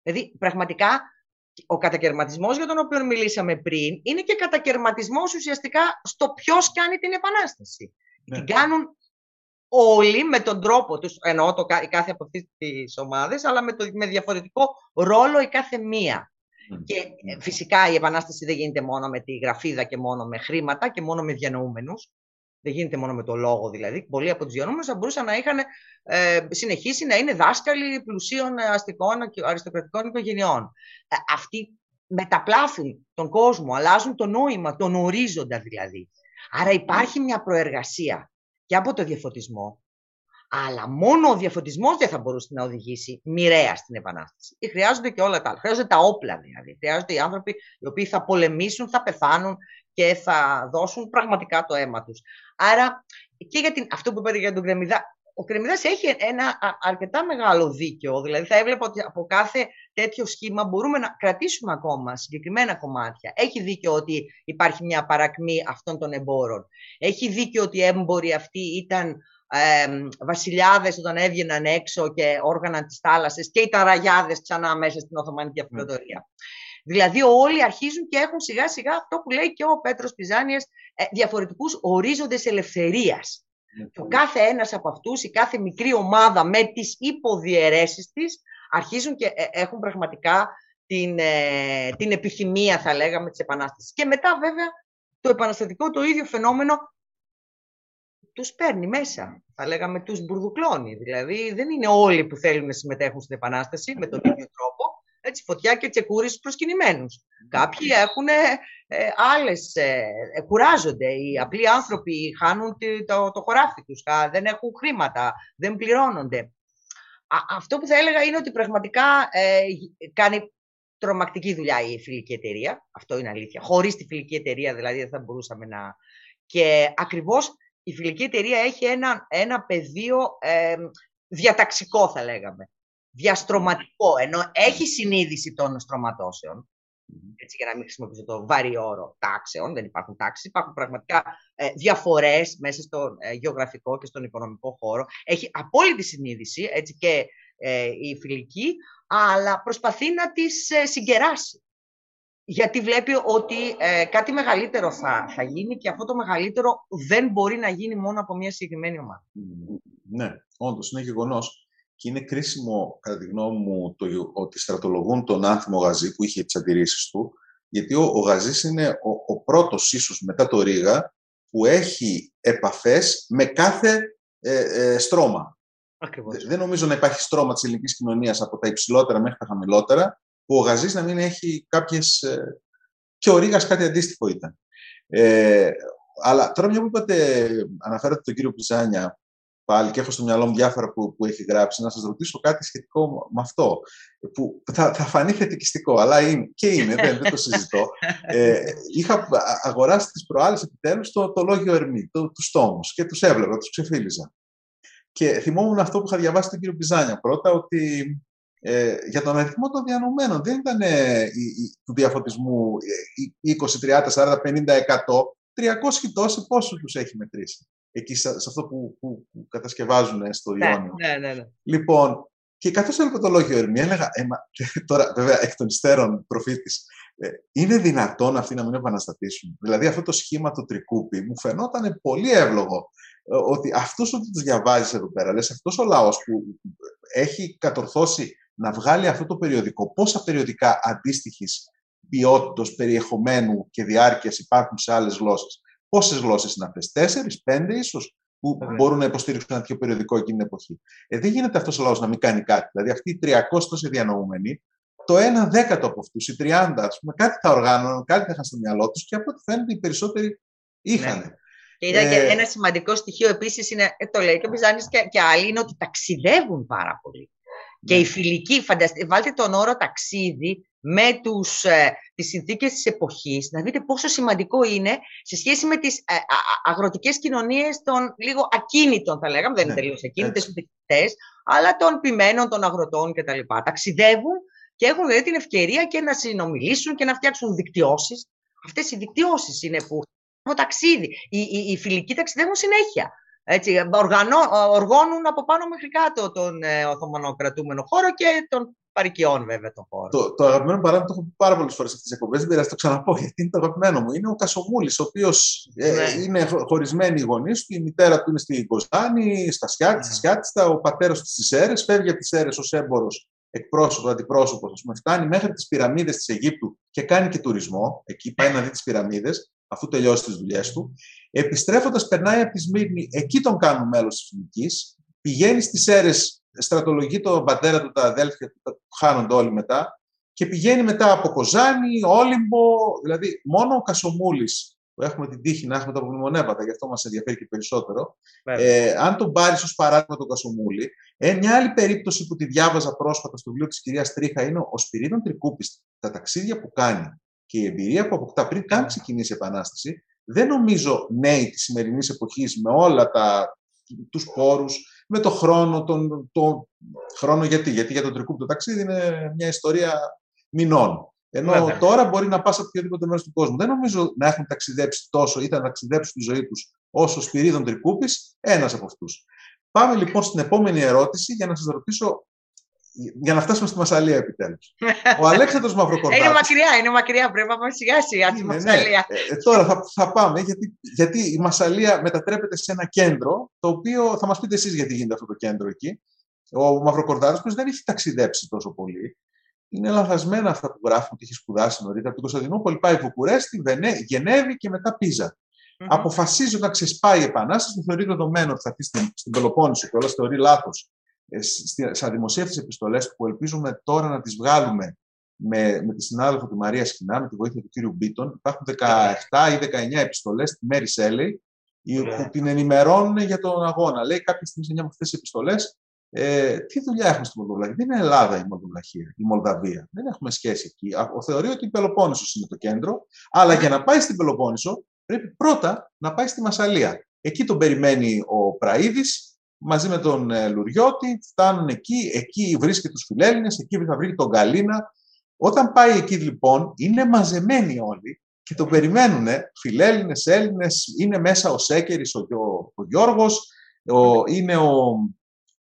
Δηλαδή, πραγματικά ο κατακαιρματισμός για τον οποίο μιλήσαμε πριν είναι και κατακαιρματισμός ουσιαστικά στο ποιος κάνει την επανάσταση. Ναι. Την κάνουν όλοι με τον τρόπο τους, εννοώ το, η κάθε από αυτές τις ομάδες, αλλά με, το, με διαφορετικό ρόλο η κάθε μία. Και ε, φυσικά η επανάσταση δεν γίνεται μόνο με τη γραφίδα και μόνο με χρήματα και μόνο με διανοούμενους. Δεν γίνεται μόνο με το λόγο δηλαδή. Πολλοί από τους διανόμενου θα μπορούσαν να είχαν ε, συνεχίσει να είναι δάσκαλοι πλουσίων αστικών και αριστοκρατικών οικογενειών. Ε, αυτοί μεταπλάθουν τον κόσμο, αλλάζουν το νόημα, τον ορίζοντα δηλαδή. Άρα υπάρχει μια προεργασία και από το διαφωτισμό, αλλά μόνο ο διαφωτισμός δεν θα μπορούσε να οδηγήσει μοιραία στην Επανάσταση. Ή χρειάζονται και όλα τα άλλα. Χρειάζονται τα όπλα δηλαδή. Χρειάζονται οι άνθρωποι οι οποίοι θα πολεμήσουν, θα πεθάνουν και θα δώσουν πραγματικά το αίμα τους. Άρα και για την, αυτό που είπατε για τον Κρεμιδά, ο Κρεμιδάς έχει ένα αρκετά μεγάλο δίκαιο, δηλαδή θα έβλεπα ότι από κάθε τέτοιο σχήμα μπορούμε να κρατήσουμε ακόμα συγκεκριμένα κομμάτια. Έχει δίκιο ότι υπάρχει μια παρακμή αυτών των εμπόρων. Έχει δίκιο ότι οι έμποροι αυτοί ήταν ε, βασιλιάδες όταν έβγαιναν έξω και όργαναν τις θάλασσες και οι ταραγιάδες ξανά μέσα στην Οθωμανική Αυτοκρατορία. Δηλαδή όλοι αρχίζουν και έχουν σιγά σιγά αυτό που λέει και ο Πέτρος Πιζάνιας ε, διαφορετικούς ορίζοντες ελευθερίας. Και ο κάθε ένας από αυτούς, η κάθε μικρή ομάδα με τις υποδιαιρέσεις της αρχίζουν και ε, έχουν πραγματικά την, ε, την επιθυμία, θα λέγαμε, της Επανάστασης. Και μετά βέβαια το επαναστατικό το ίδιο φαινόμενο τους παίρνει μέσα. Θα λέγαμε τους μπουρδουκλώνει. Δηλαδή δεν είναι όλοι που θέλουν να συμμετέχουν στην Επανάσταση με τον ίδιο τρόπο. Έτσι, φωτιά και τσεκούρι στους προσκυνημένους. Κάποιοι έχουν ε, άλλες, ε, κουράζονται. Οι απλοί άνθρωποι χάνουν το, το, χωράφι τους, δεν έχουν χρήματα, δεν πληρώνονται. αυτό που θα έλεγα είναι ότι πραγματικά ε, κάνει τρομακτική δουλειά η φιλική εταιρεία. Αυτό είναι αλήθεια. Χωρίς τη φιλική εταιρεία δηλαδή δεν θα μπορούσαμε να... Και ακριβώς η φιλική εταιρεία έχει ένα, ένα πεδίο ε, διαταξικό θα λέγαμε. Διαστρωματικό, ενώ έχει συνείδηση των στρωματώσεων. Έτσι, για να μην χρησιμοποιήσω το βάρη όρο τάξεων, δεν υπάρχουν τάξεις, υπάρχουν πραγματικά ε, διαφορές μέσα στο ε, γεωγραφικό και στον οικονομικό χώρο. Έχει απόλυτη συνείδηση, έτσι και ε, η φιλική, αλλά προσπαθεί να τις ε, συγκεράσει γιατί βλέπει ότι ε, κάτι μεγαλύτερο θα, θα γίνει και αυτό το μεγαλύτερο δεν μπορεί να γίνει μόνο από μια συγκεκριμένη ομάδα. Ναι, όντως είναι γεγονός. Και είναι κρίσιμο, κατά τη γνώμη μου, το ότι στρατολογούν τον άνθιμο Γαζί που είχε τις αντιρρήσεις του, γιατί ο, ο Γαζής είναι ο, ο πρώτος ίσως μετά το Ρίγα που έχει επαφές με κάθε ε, ε, στρώμα. Δεν νομίζω να υπάρχει στρώμα της ελληνικής κοινωνίας από τα υψηλότερα μέχρι τα χαμηλότερα που ο Γαζής να μην έχει κάποιες... Ε, και ο Ρήγας κάτι αντίστοιχο ήταν. Ε, αλλά τώρα μια που είπατε, αναφέρατε τον κύριο Πιζάνια πάλι και έχω στο μυαλό μου διάφορα που, που έχει γράψει, να σας ρωτήσω κάτι σχετικό με αυτό, που θα, θα φανεί θετικιστικό, αλλά είναι, και είναι, δεν, δεν το συζητώ. Ε, είχα αγοράσει τις προάλλες επιτέλους το, το λόγιο Ερμή, το, τους τόμους και τους έβλεπα, τους ξεφύλιζα. Και θυμόμουν αυτό που είχα διαβάσει τον κύριο Πιζάνια πρώτα, ότι ε, για τον αριθμό των διανομένων. Δεν ήταν ε, του διαφωτισμού 20, 30, 40, 50, 100. 300 τόσοι πόσους τους έχει μετρήσει. Εκεί σε, αυτό που, που, που κατασκευάζουν στο ναι, Ιόνιο. Ναι, ναι, ναι. Λοιπόν, και καθώς έλεγα το λόγιο Ερμή, έλεγα, ε, μα, τώρα βέβαια εκ των υστέρων προφήτης, ε, είναι δυνατόν αυτοί να μην επαναστατήσουν; Δηλαδή αυτό το σχήμα του τρικούπι μου φαινόταν πολύ εύλογο. Ε, ότι αυτού που τους διαβάζεις εδώ πέρα, λες, αυτός ο λαός που έχει κατορθώσει να βγάλει αυτό το περιοδικό. Πόσα περιοδικά αντίστοιχης ποιότητα, περιεχομένου και διάρκειας υπάρχουν σε άλλες γλώσσες. Πόσες γλώσσες είναι αυτές, Τέσσερις, πέντε ίσως, που μπορούν να υποστηρίξουν ένα τέτοιο περιοδικό εκείνη την εποχή. Ε, δεν γίνεται αυτός ο λαός να μην κάνει κάτι. Δηλαδή, αυτοί οι 300 τόσοι διανοούμενοι, το 1 δέκατο από αυτούς, οι 30, ας πούμε, κάτι θα οργάνωναν, κάτι θα είχαν στο μυαλό τους και από ό,τι φαίνεται οι περισσότεροι είχαν. Ναι. Και ήταν ε... και ένα σημαντικό στοιχείο επίσης, είναι, ε, το λέει και ο Μπιζάνη και, και άλλοι, είναι ότι ταξιδεύουν πάρα πολύ. Και η φιλική, φανταστε, βάλτε τον όρο ταξίδι με τους, ε, τις συνθήκες της εποχής, να δείτε πόσο σημαντικό είναι σε σχέση με τις ε, αγροτικές κοινωνίες των λίγο ακίνητων, θα λέγαμε, δεν είναι ναι, τελείως ακίνητες ούτε αλλά των ποιμένων, των αγροτών κτλ. Ταξιδεύουν και έχουν δηλαδή, την ευκαιρία και να συνομιλήσουν και να φτιάξουν δικτυώσεις. Αυτές οι δικτυώσεις είναι που το ταξίδι. Οι, οι, οι φιλικοί ταξιδεύουν συνέχεια. Έτσι, οργανώ, οργώνουν από πάνω μέχρι κάτω τον ε, Οθωμανοκρατούμενο χώρο και τον παρικιών βέβαια τον χώρο. Το, το αγαπημένο παράδειγμα το έχω πει πάρα πολλές φορές αυτές τις εκπομπές. Δεν πειράζει, το ξαναπώ γιατί είναι το αγαπημένο μου. Είναι ο Κασομούλης, ο οποίος ε, ναι. είναι χωρισμένοι οι γονείς του. Η μητέρα του είναι στην Κοζάνη, στα Σιάτιστα, ναι. ο πατέρας του στις Σέρε. Φεύγει από τις Σέρε ως έμπορος εκπρόσωπος, αντιπρόσωπος, ας πούμε, φτάνει μέχρι τις πυραμίδες της Αιγύπτου και κάνει και τουρισμό. Εκεί πάει να δει τις πυραμίδες, αφού τελειώσει τις δουλειές του. Επιστρέφοντας, περνάει από τη Σμύρνη, εκεί τον κάνουν μέλος της Εθνική. Πηγαίνει στις αίρε, στρατολογεί τον πατέρα του, τα αδέλφια του, που χάνονται όλοι μετά. Και πηγαίνει μετά από Κοζάνη, Όλυμπο. Δηλαδή, μόνο ο Κασομούλης, που έχουμε την τύχη να έχουμε τα απομνημονεύματα, γι' αυτό μας ενδιαφέρει και περισσότερο. Ε, αν τον πάρεις ως παράδειγμα τον Κασομούλη, ε, μια άλλη περίπτωση που τη διάβαζα πρόσφατα στο βιβλίο της κυρίας Τρίχα είναι ο Σπυρίδων Τρικούπης. Τα ταξίδια που κάνει και η εμπειρία που αποκτά πριν καν ξεκινήσει η Επανάσταση, δεν νομίζω νέοι της σημερινής εποχής με όλα τα, τους πόρους, με το χρόνο, τον, το χρόνο γιατί, γιατί για τον τρικούπ το ταξίδι είναι μια ιστορία μηνών. Ενώ τώρα μπορεί να πας από οποιοδήποτε μέρος του κόσμου. Δεν νομίζω να έχουν ταξιδέψει τόσο ή να ταξιδέψουν τη ζωή τους όσο ο Σπυρίδων Τρικούπης, ένας από αυτούς. Πάμε λοιπόν στην επόμενη ερώτηση για να σας ρωτήσω για να φτάσουμε στη Μασαλία επιτέλους. Ο Αλέξανδρος Μαυροκορδάτης... Είναι μακριά, είναι μακριά. Πρέπει να πάμε σιγά σιγά στη ναι. Μασαλία. Ναι. Ε, τώρα θα, θα πάμε, γιατί, γιατί η Μασαλία μετατρέπεται σε ένα κέντρο, το οποίο θα μας πείτε εσείς γιατί γίνεται αυτό το κέντρο εκεί. Ο Μαυροκορδάτης δεν έχει ταξιδέψει τόσο πολύ. Είναι λανθασμένα αυτά που γράφουν ότι έχει σπουδάσει νωρίτερα. Από την Κωνσταντινούπολη πάει Βουκουρέστι, Γενέβη και μετά Πίζα. Mm-hmm. Αποφασίζει όταν ξεσπάει η Επανάσταση, που θεωρεί δεδομένο ότι θα έρθει στην, στην Πελοπόννησο και όλα θεωρεί λάθος ε, σε δημοσίευτες επιστολές που ελπίζουμε τώρα να τις βγάλουμε με, με τη συνάδελφο τη Μαρία Σκινά, με τη βοήθεια του κύριου Μπίτον. Υπάρχουν 17 ή 19 επιστολές στη Μέρη Σέλεϊ που την ενημερώνουν για τον αγώνα. Λέει κάποια στιγμή σε μια από αυτές τι επιστολές, ε, τι δουλειά έχουμε στη Μολδαβία; Δεν είναι Ελλάδα η Μολδαβία, η Μολδαβία. Δεν έχουμε σχέση εκεί. Ο, θεωρεί ότι η Πελοπόννησος είναι το κέντρο, αλλά για να πάει στην Πελοπόννησο πρέπει πρώτα να πάει στη Μασαλία. Εκεί τον περιμένει ο Πραίδης, μαζί με τον ε, Λουριώτη, φτάνουν εκεί, εκεί βρίσκει τους φιλέλληνες, εκεί θα βρει τον Καλίνα. Όταν πάει εκεί λοιπόν, είναι μαζεμένοι όλοι και τον περιμένουν φιλέλληνες, Έλληνες, είναι μέσα ο Σέκερης, ο, ο, Γιώργος, ο, είναι ο,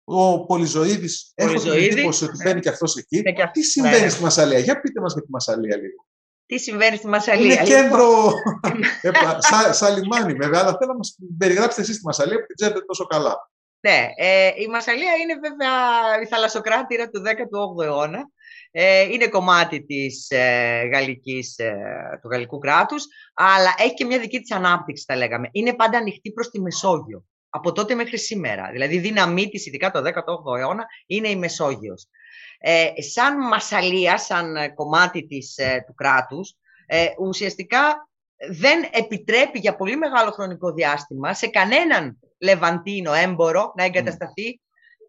ο Πολυζωίδης. Έχω την εντύπωση ότι μπαίνει και αυτός εκεί. Τι συμβαίνει ναι. στη Μασαλία, για πείτε μας για τη Μασαλία λίγο. Τι συμβαίνει στη Μασαλία. Είναι κέντρο σα, σα, λιμάνι βέβαια, αλλά θέλω να μας περιγράψετε εσείς τη Μασαλία που την ξέρετε τόσο καλά. Ναι, ε, η Μασαλία είναι βέβαια η θαλασσοκράτηρα του 18ου αιώνα. Ε, είναι κομμάτι της, ε, γαλλικής, ε, του γαλλικού κράτους, αλλά έχει και μια δική της ανάπτυξη, θα λέγαμε. Είναι πάντα ανοιχτή προς τη Μεσόγειο, από τότε μέχρι σήμερα. Δηλαδή, η δύναμή της, ειδικά το 18ο αιώνα, είναι η Μεσόγειος. Ε, σαν Μασαλία, σαν κομμάτι της, του κράτους, ουσιαστικά δεν επιτρέπει για πολύ μεγάλο χρονικό διάστημα σε κανέναν Λεβαντίνο έμπορο να εγκατασταθεί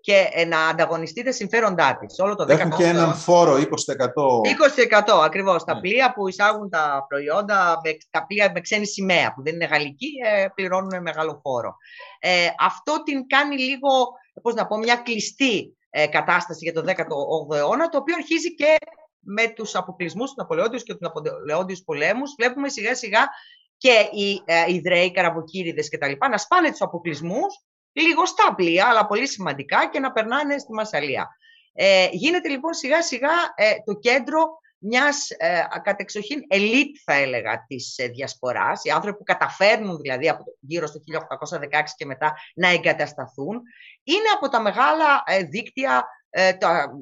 και ε, να ανταγωνιστεί τα συμφέροντά της. Όλο το Έχουν και έναν φόρο 20%. 20% ακριβώς. Τα ναι. πλοία που εισάγουν τα προϊόντα, τα πλοία με ξένη σημαία που δεν είναι γαλλική, ε, πληρώνουν μεγάλο φόρο. Ε, αυτό την κάνει λίγο, πώς να πω, μια κλειστή κατάσταση για το 18ο αιώνα, το οποίο αρχίζει και με τους αποκλεισμούς του Ναπολεόντιους και του Ναπολεόντιους πολέμους. Βλέπουμε σιγά σιγά και οι ε, Ιδραίοι, Καραβοκύριδες κτλ. να σπάνε τους αποκλεισμούς λίγο στα πλοία, αλλά πολύ σημαντικά και να περνάνε στη Μασαλία. Ε, γίνεται λοιπόν σιγά σιγά ε, το κέντρο μιας ε, κατεξοχήν ελίτ θα έλεγα της ε, διασποράς, οι άνθρωποι που καταφέρνουν δηλαδή από γύρω στο 1816 και μετά να εγκατασταθούν, είναι από τα μεγάλα ε, δίκτυα ε,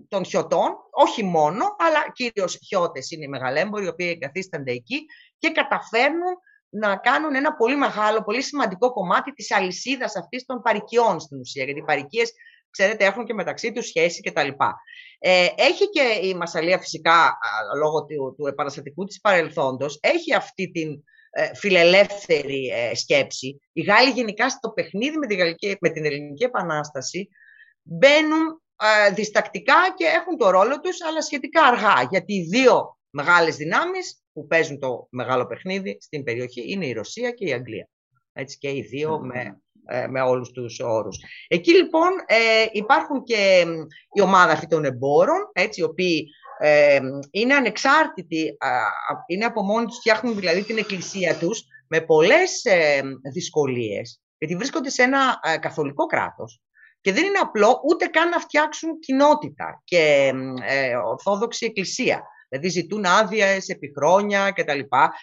των χιωτών, όχι μόνο, αλλά κυρίως χιώτες είναι οι μεγαλέμποροι, οι οποίοι εγκαθίστανται εκεί και καταφέρνουν να κάνουν ένα πολύ μεγάλο, πολύ σημαντικό κομμάτι της αλυσίδας αυτής των παρικιών στην ουσία, γιατί οι παρικίες, ξέρετε, έχουν και μεταξύ τους σχέση κτλ. Ε, έχει και η Μασαλία φυσικά, λόγω του, του επαναστατικού της παρελθόντος, έχει αυτή την ε, φιλελεύθερη ε, σκέψη. Οι Γάλλοι γενικά στο παιχνίδι με, τη με την Ελληνική Επανάσταση μπαίνουν ε, διστακτικά και έχουν το ρόλο τους, αλλά σχετικά αργά, γιατί οι δύο μεγάλες δυνάμεις που παίζουν το μεγάλο παιχνίδι στην περιοχή είναι η Ρωσία και η Αγγλία. Έτσι και οι δύο με, ε, με όλους τους όρους. Εκεί λοιπόν ε, υπάρχουν και η ομάδα αυτή των εμπόρων, έτσι, οι οποίοι ε, είναι ανεξάρτητοι, είναι από μόνοι τους, φτιάχνουν δηλαδή την εκκλησία τους με πολλές ε, δυσκολίες, γιατί βρίσκονται σε ένα καθολικό κράτος και δεν είναι απλό ούτε καν να φτιάξουν κοινότητα και ορθόδοξη εκκλησία. Δηλαδή ζητούν άδειες επί χρόνια κτλ.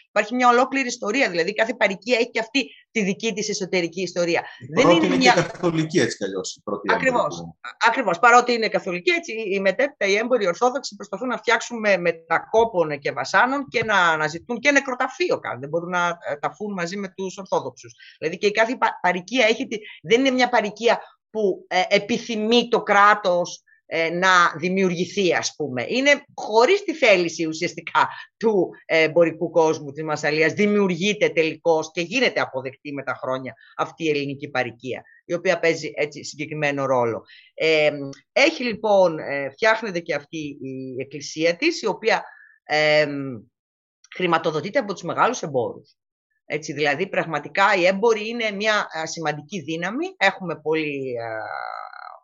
Υπάρχει μια ολόκληρη ιστορία. Δηλαδή κάθε παροικία έχει και αυτή τη δική της εσωτερική ιστορία. Η δεν είναι, είναι μια... και καθολική έτσι κι αλλιώς. Ακριβώς. Ακριβώς. Παρότι είναι καθολική, έτσι οι μετέπειτα, οι έμποροι Ορθόδοξοι προσπαθούν να φτιάξουν με μετακόπων και βασάνων και να, να ζητούν και νεκροταφείο καν. Δεν μπορούν να ε, ταφούν μαζί με τους Ορθόδοξους. Δηλαδή και η κάθε παροικία έχει. Δεν είναι μια παροικία που ε, επιθυμεί το κράτος ε, να δημιουργηθεί ας πούμε. Είναι χωρίς τη θέληση ουσιαστικά του εμπορικού κόσμου της Μασαλίας δημιουργείται τελικώς και γίνεται αποδεκτή με τα χρόνια αυτή η ελληνική παροικία η οποία παίζει έτσι συγκεκριμένο ρόλο. Ε, έχει λοιπόν, ε, φτιάχνεται και αυτή η εκκλησία της η οποία ε, χρηματοδοτείται από τους μεγάλους εμπόρους. Έτσι, δηλαδή, πραγματικά οι έμποροι είναι μια σημαντική δύναμη. Έχουμε πολύ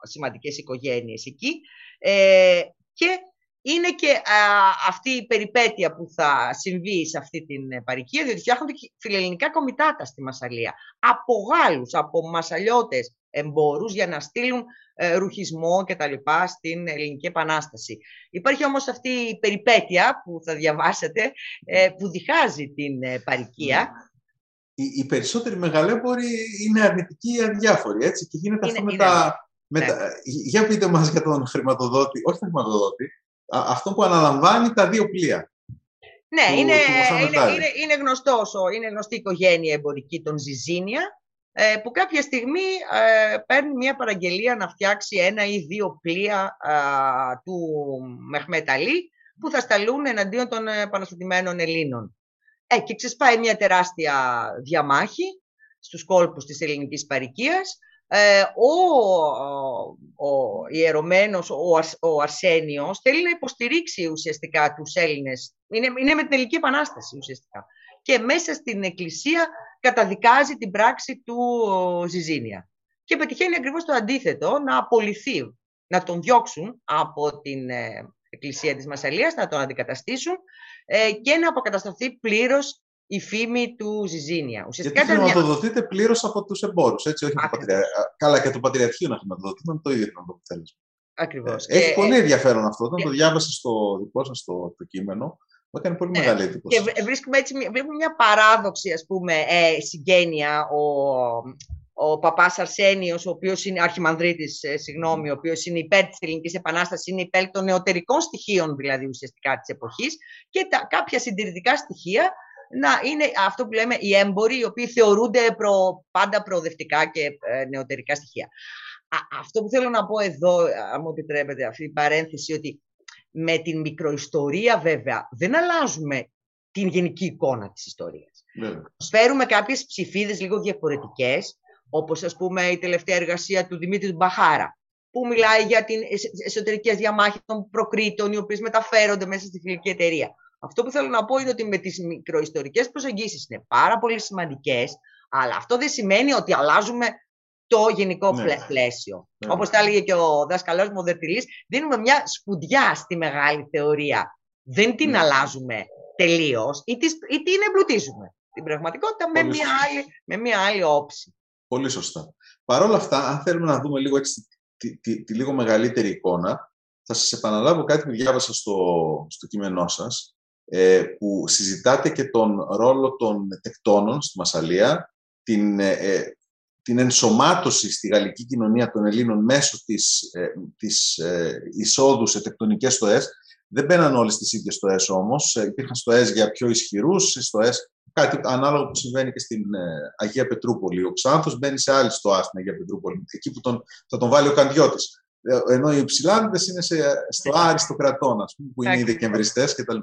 σημαντικές οικογένειες εκεί ε, και είναι και αυτή η περιπέτεια που θα συμβεί σε αυτή την παροικία, διότι φτιάχνονται και φιλελληνικά κομιτάτα στη Μασαλία. Από Γάλλους, από Μασαλιώτες, εμπόρους για να στείλουν ε, ρουχισμό και τα λοιπά στην Ελληνική Επανάσταση. Υπάρχει όμως αυτή η περιπέτεια που θα διαβάσετε ε, που διχάζει την ε, παρικία. Ναι. Οι, οι περισσότεροι μεγαλέμποροι είναι αρνητικοί ή αδιάφοροι, έτσι, και γίνεται αυτό με τα... Με ναι. Για πείτε μας για τον χρηματοδότη, όχι τον χρηματοδότη, αυτό που αναλαμβάνει τα δύο πλοία. Ναι, είναι, είναι, είναι, είναι, γνωστός, είναι γνωστή η οικογένεια εμπορική των Ζιζίνια, ε, που κάποια στιγμή ε, παίρνει μια παραγγελία να φτιάξει ένα ή δύο πλοία του Μεχμέτ που θα σταλούν εναντίον των επαναστατημένων Ελλήνων. Ε, και ξεσπάει μια τεράστια διαμάχη στους κόλπους της ελληνικής παρικίας. Ε, ο, ο, ιερωμένος, ο, ο Αρσένιος, θέλει να υποστηρίξει ουσιαστικά τους Έλληνες. Είναι, είναι με την Ελληνική Επανάσταση ουσιαστικά. Και μέσα στην Εκκλησία καταδικάζει την πράξη του Ζιζίνια. Και πετυχαίνει ακριβώς το αντίθετο, να απολυθεί, να τον διώξουν από την ε, Εκκλησία της Μασαλίας, να τον αντικαταστήσουν ε, και να αποκατασταθεί πλήρως η φήμη του Ζιζίνια. Ουσιαστικά Γιατί χρηματοδοτείται μια... πλήρως από τους εμπόρους, έτσι, όχι το πατρια... Καλά, και το Πατριαρχείο να χρηματοδοτείται, το ίδιο το αποτέλεσμα. Ακριβώς. Ε, έχει πολύ ενδιαφέρον αυτό. Όταν το διάβασα στο δικό σας το, το κείμενο, μου έκανε πολύ ναι. μεγάλη εντύπωση. Και βρίσκουμε έτσι, βλέπουμε μια παράδοξη, ας πούμε, ε, συγγένεια. Ο, ο παπάς Αρσένιος, ο οποίος είναι αρχιμανδρίτης, ε, συγγνώμη, ο οποίος είναι υπέρ της ελληνικής επανάστασης, είναι υπέρ των νεωτερικών στοιχείων δηλαδή ουσιαστικά της εποχής και τα, κάποια συντηρητικά στοιχεία να είναι αυτό που λέμε οι έμποροι, οι οποίοι θεωρούνται προ, πάντα προοδευτικά και ε, νεωτερικά στοιχεία. αυτό που θέλω να πω εδώ, αν μου επιτρέπετε αυτή η παρένθεση, ότι με την μικροϊστορία βέβαια δεν αλλάζουμε την γενική εικόνα της ιστορίας. Ναι. Φέρουμε κάποιες ψηφίδες λίγο διαφορετικές, όπως ας πούμε η τελευταία εργασία του Δημήτρη Μπαχάρα, που μιλάει για την εσωτερική διαμάχη των προκρήτων, οι οποίες μεταφέρονται μέσα στη φιλική εταιρεία. Αυτό που θέλω να πω είναι ότι με τις μικροϊστορικές προσεγγίσεις είναι πάρα πολύ σημαντικές, αλλά αυτό δεν σημαίνει ότι αλλάζουμε το γενικό ναι. πλαίσιο. Ναι. Όπως τα έλεγε και ο δάσκαλός μου ο Δερτιλής, δίνουμε μια σπουδιά στη μεγάλη θεωρία. Δεν την ναι. αλλάζουμε τελείως ή, ή την εμπλουτίζουμε. Την πραγματικότητα με μια, άλλη, με μια άλλη όψη. Πολύ σωστά. Παρ' όλα αυτά, αν θέλουμε να δούμε λίγο έτσι, τη, τη, τη, λίγο μεγαλύτερη εικόνα, θα σας επαναλάβω κάτι που διάβασα στο, στο κείμενό σας, ε, που συζητάτε και τον ρόλο των τεκτώνων στη Μασαλία, την, ε, ε, την ενσωμάτωση στη γαλλική κοινωνία των Ελλήνων μέσω της, ε, της ε, εισόδου σε τεκτονικές στοές. Δεν μπαίναν όλες τις ίδιες στοές όμως. Υπήρχαν στοές για πιο ισχυρούς, στοές κάτι ανάλογο που συμβαίνει και στην Αγία Πετρούπολη. Ο Ξάνθος μπαίνει σε άλλη στοά στην Αγία Πετρούπολη, εκεί που τον, θα τον βάλει ο Καντιώτης. Ενώ οι υψηλάνδες είναι σε, στο άριστο κρατών, ας πούμε, που είναι οι δεκεμβριστές κτλ.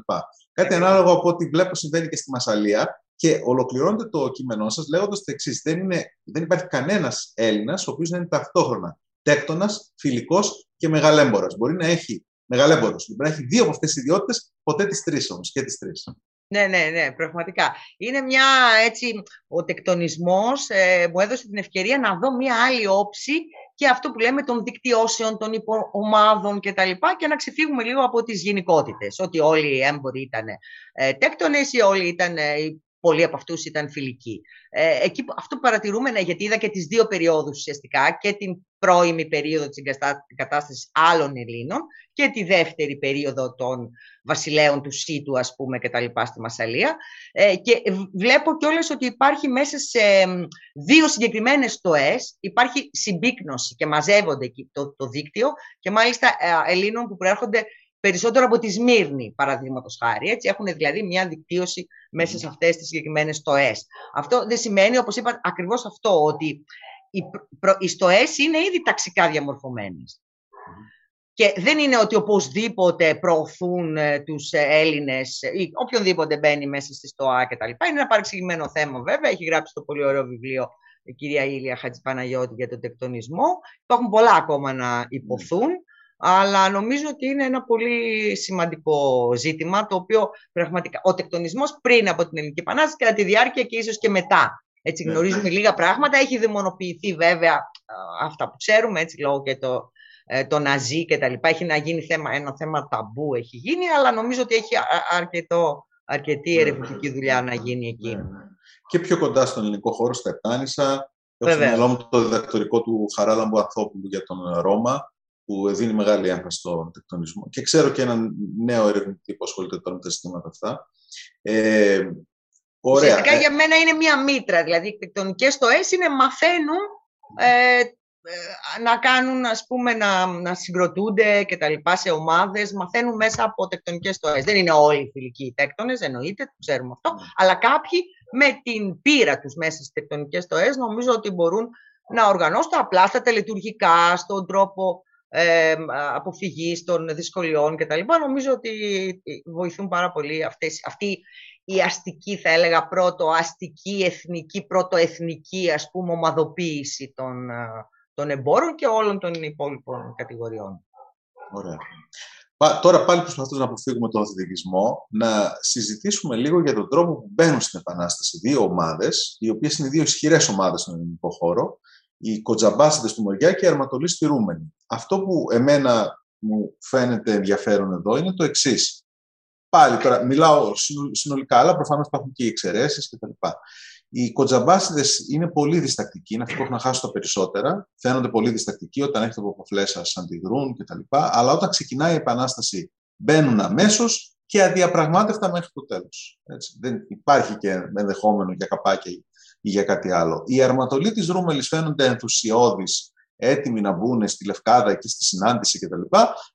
Κάτι ανάλογο από ό,τι βλέπω συμβαίνει και στη Μασαλία και ολοκληρώνεται το κείμενό σας λέγοντας το εξής: δεν, δεν υπάρχει κανένας Έλληνας ο οποίος να είναι ταυτόχρονα τέκτονας, φιλικός και μεγαλέμπορας. Μπορεί να έχει μεγαλέμπορο. Μπορεί να έχει δύο από αυτές τις ιδιότητες, ποτέ τις τρεις όμως και τις τρεις. Ναι, ναι, ναι, πραγματικά. Είναι μια έτσι, ο τεκτονισμός ε, μου έδωσε την ευκαιρία να δω μια άλλη όψη και αυτό που λέμε των δικτυώσεων, των υποομάδων και τα λοιπά και να ξεφύγουμε λίγο από τις γενικότητες. Ότι όλοι οι έμποροι ήταν ε, τέκτονες ή όλοι ήταν, ε, πολλοί από αυτούς ήταν φιλικοί. Ε, εκεί, αυτό που παρατηρούμε, ναι, γιατί είδα και τις δύο περιόδους ουσιαστικά και την πρώιμη περίοδο της εγκατάστασης άλλων Ελλήνων και τη δεύτερη περίοδο των βασιλέων του Σίτου, ας πούμε, και τα λοιπά στη Μασαλία. Ε, και βλέπω κιόλας ότι υπάρχει μέσα σε δύο συγκεκριμένες στοές, υπάρχει συμπίκνωση και μαζεύονται εκεί το, το δίκτυο και μάλιστα ε, Ελλήνων που προέρχονται περισσότερο από τη Σμύρνη, παραδείγματος χάρη. Έτσι, έχουν δηλαδή μια δικτύωση μέσα σε αυτές τις συγκεκριμένες στοές. Αυτό δεν σημαίνει, όπως είπα, ακριβώς αυτό, ότι οι, προ, οι στοές είναι ήδη ταξικά διαμορφωμένες. Και δεν είναι ότι οπωσδήποτε προωθούν ε, τους ε, Έλληνες ή οποιονδήποτε μπαίνει μέσα στη ΣΤΟΑ κτλ. Είναι ένα παρεξηγημένο θέμα βέβαια. Έχει γράψει το πολύ ωραίο βιβλίο η κυρία Ήλια Χατζηπαναγιώτη για τον τεκτονισμό. Υπάρχουν πολλά ακόμα να υποθούν. Αλλά νομίζω ότι είναι ένα πολύ σημαντικό ζήτημα, το οποίο πραγματικά ο τεκτονισμός πριν από την Ελληνική Επανάσταση, κατά τη διάρκεια και ίσως και μετά. Έτσι ναι. γνωρίζουμε λίγα πράγματα. Έχει δαιμονοποιηθεί βέβαια αυτά που ξέρουμε, έτσι λόγω και το, ε, το ναζί και τα λοιπά. Έχει να γίνει θέμα, ένα θέμα ταμπού έχει γίνει, αλλά νομίζω ότι έχει αρκετό, αρκετή ναι, ερευνητική δουλειά να γίνει εκεί. Και πιο κοντά στον ελληνικό χώρο, στα Επτάνησα, Έχω στο μυαλό μου το διδακτορικό του Χαράλαμπου Ανθόπουλου για τον Ρώμα, που δίνει μεγάλη έμφαση στον τεκτονισμό. Και ξέρω και έναν νέο ερευνητή που ασχολείται τώρα με τα ζητήματα αυτά. Ε, ωραία. Ουσιαστικά για μένα είναι μία μήτρα. Δηλαδή, οι τεκτονικές στοές είναι μαθαίνουν ε, ε, να κάνουν, ας πούμε, να, να συγκροτούνται και τα λοιπά σε ομάδες, μαθαίνουν μέσα από τεκτονικές στοές. Δεν είναι όλοι οι φιλικοί τέκτονες, εννοείται, το ξέρουμε αυτό, mm. αλλά κάποιοι με την πείρα τους μέσα στις τεκτονικές στοές νομίζω ότι μπορούν να οργανώσουν απλά στα τελετουργικά, στον τρόπο ε, αποφυγής των δυσκολιών κτλ. Νομίζω ότι βοηθούν πάρα πολύ αυτές, αυτή η αστική, θα έλεγα, πρώτο αστική, εθνική, πρωτοεθνική, ας πούμε, ομαδοποίηση των, των εμπόρων και όλων των υπόλοιπων κατηγοριών. Ωραία. Τώρα πάλι προσπαθούμε να αποφύγουμε τον αθλητισμό, να συζητήσουμε λίγο για τον τρόπο που μπαίνουν στην Επανάσταση δύο ομάδες, οι οποίες είναι δύο ισχυρές ομάδες στον ελληνικό χώρο, οι κοτζαμπάσιδες του Μοριά και οι αρματολοί στηρούμενοι. Αυτό που εμένα μου φαίνεται ενδιαφέρον εδώ είναι το εξής. Πάλι τώρα μιλάω συνολικά, αλλά προφανώς υπάρχουν και οι εξαιρέσεις κτλ. Οι κοτζαμπάσιδες είναι πολύ διστακτικοί, είναι αυτοί που έχουν χάσει τα περισσότερα. Φαίνονται πολύ διστακτικοί όταν έχετε αποφλέσσα, αντιδρούν κτλ. Αλλά όταν ξεκινάει η επανάσταση, μπαίνουν αμέσως και αδιαπραγμάτευτα μέχρι το τέλος. Δεν υπάρχει και ενδεχόμενο για καπάκια ή για κάτι άλλο. Οι αρματολοί τη Ρούμελης φαίνονται ενθουσιώδεις, έτοιμοι να μπουν στη Λευκάδα και στη συνάντηση κτλ.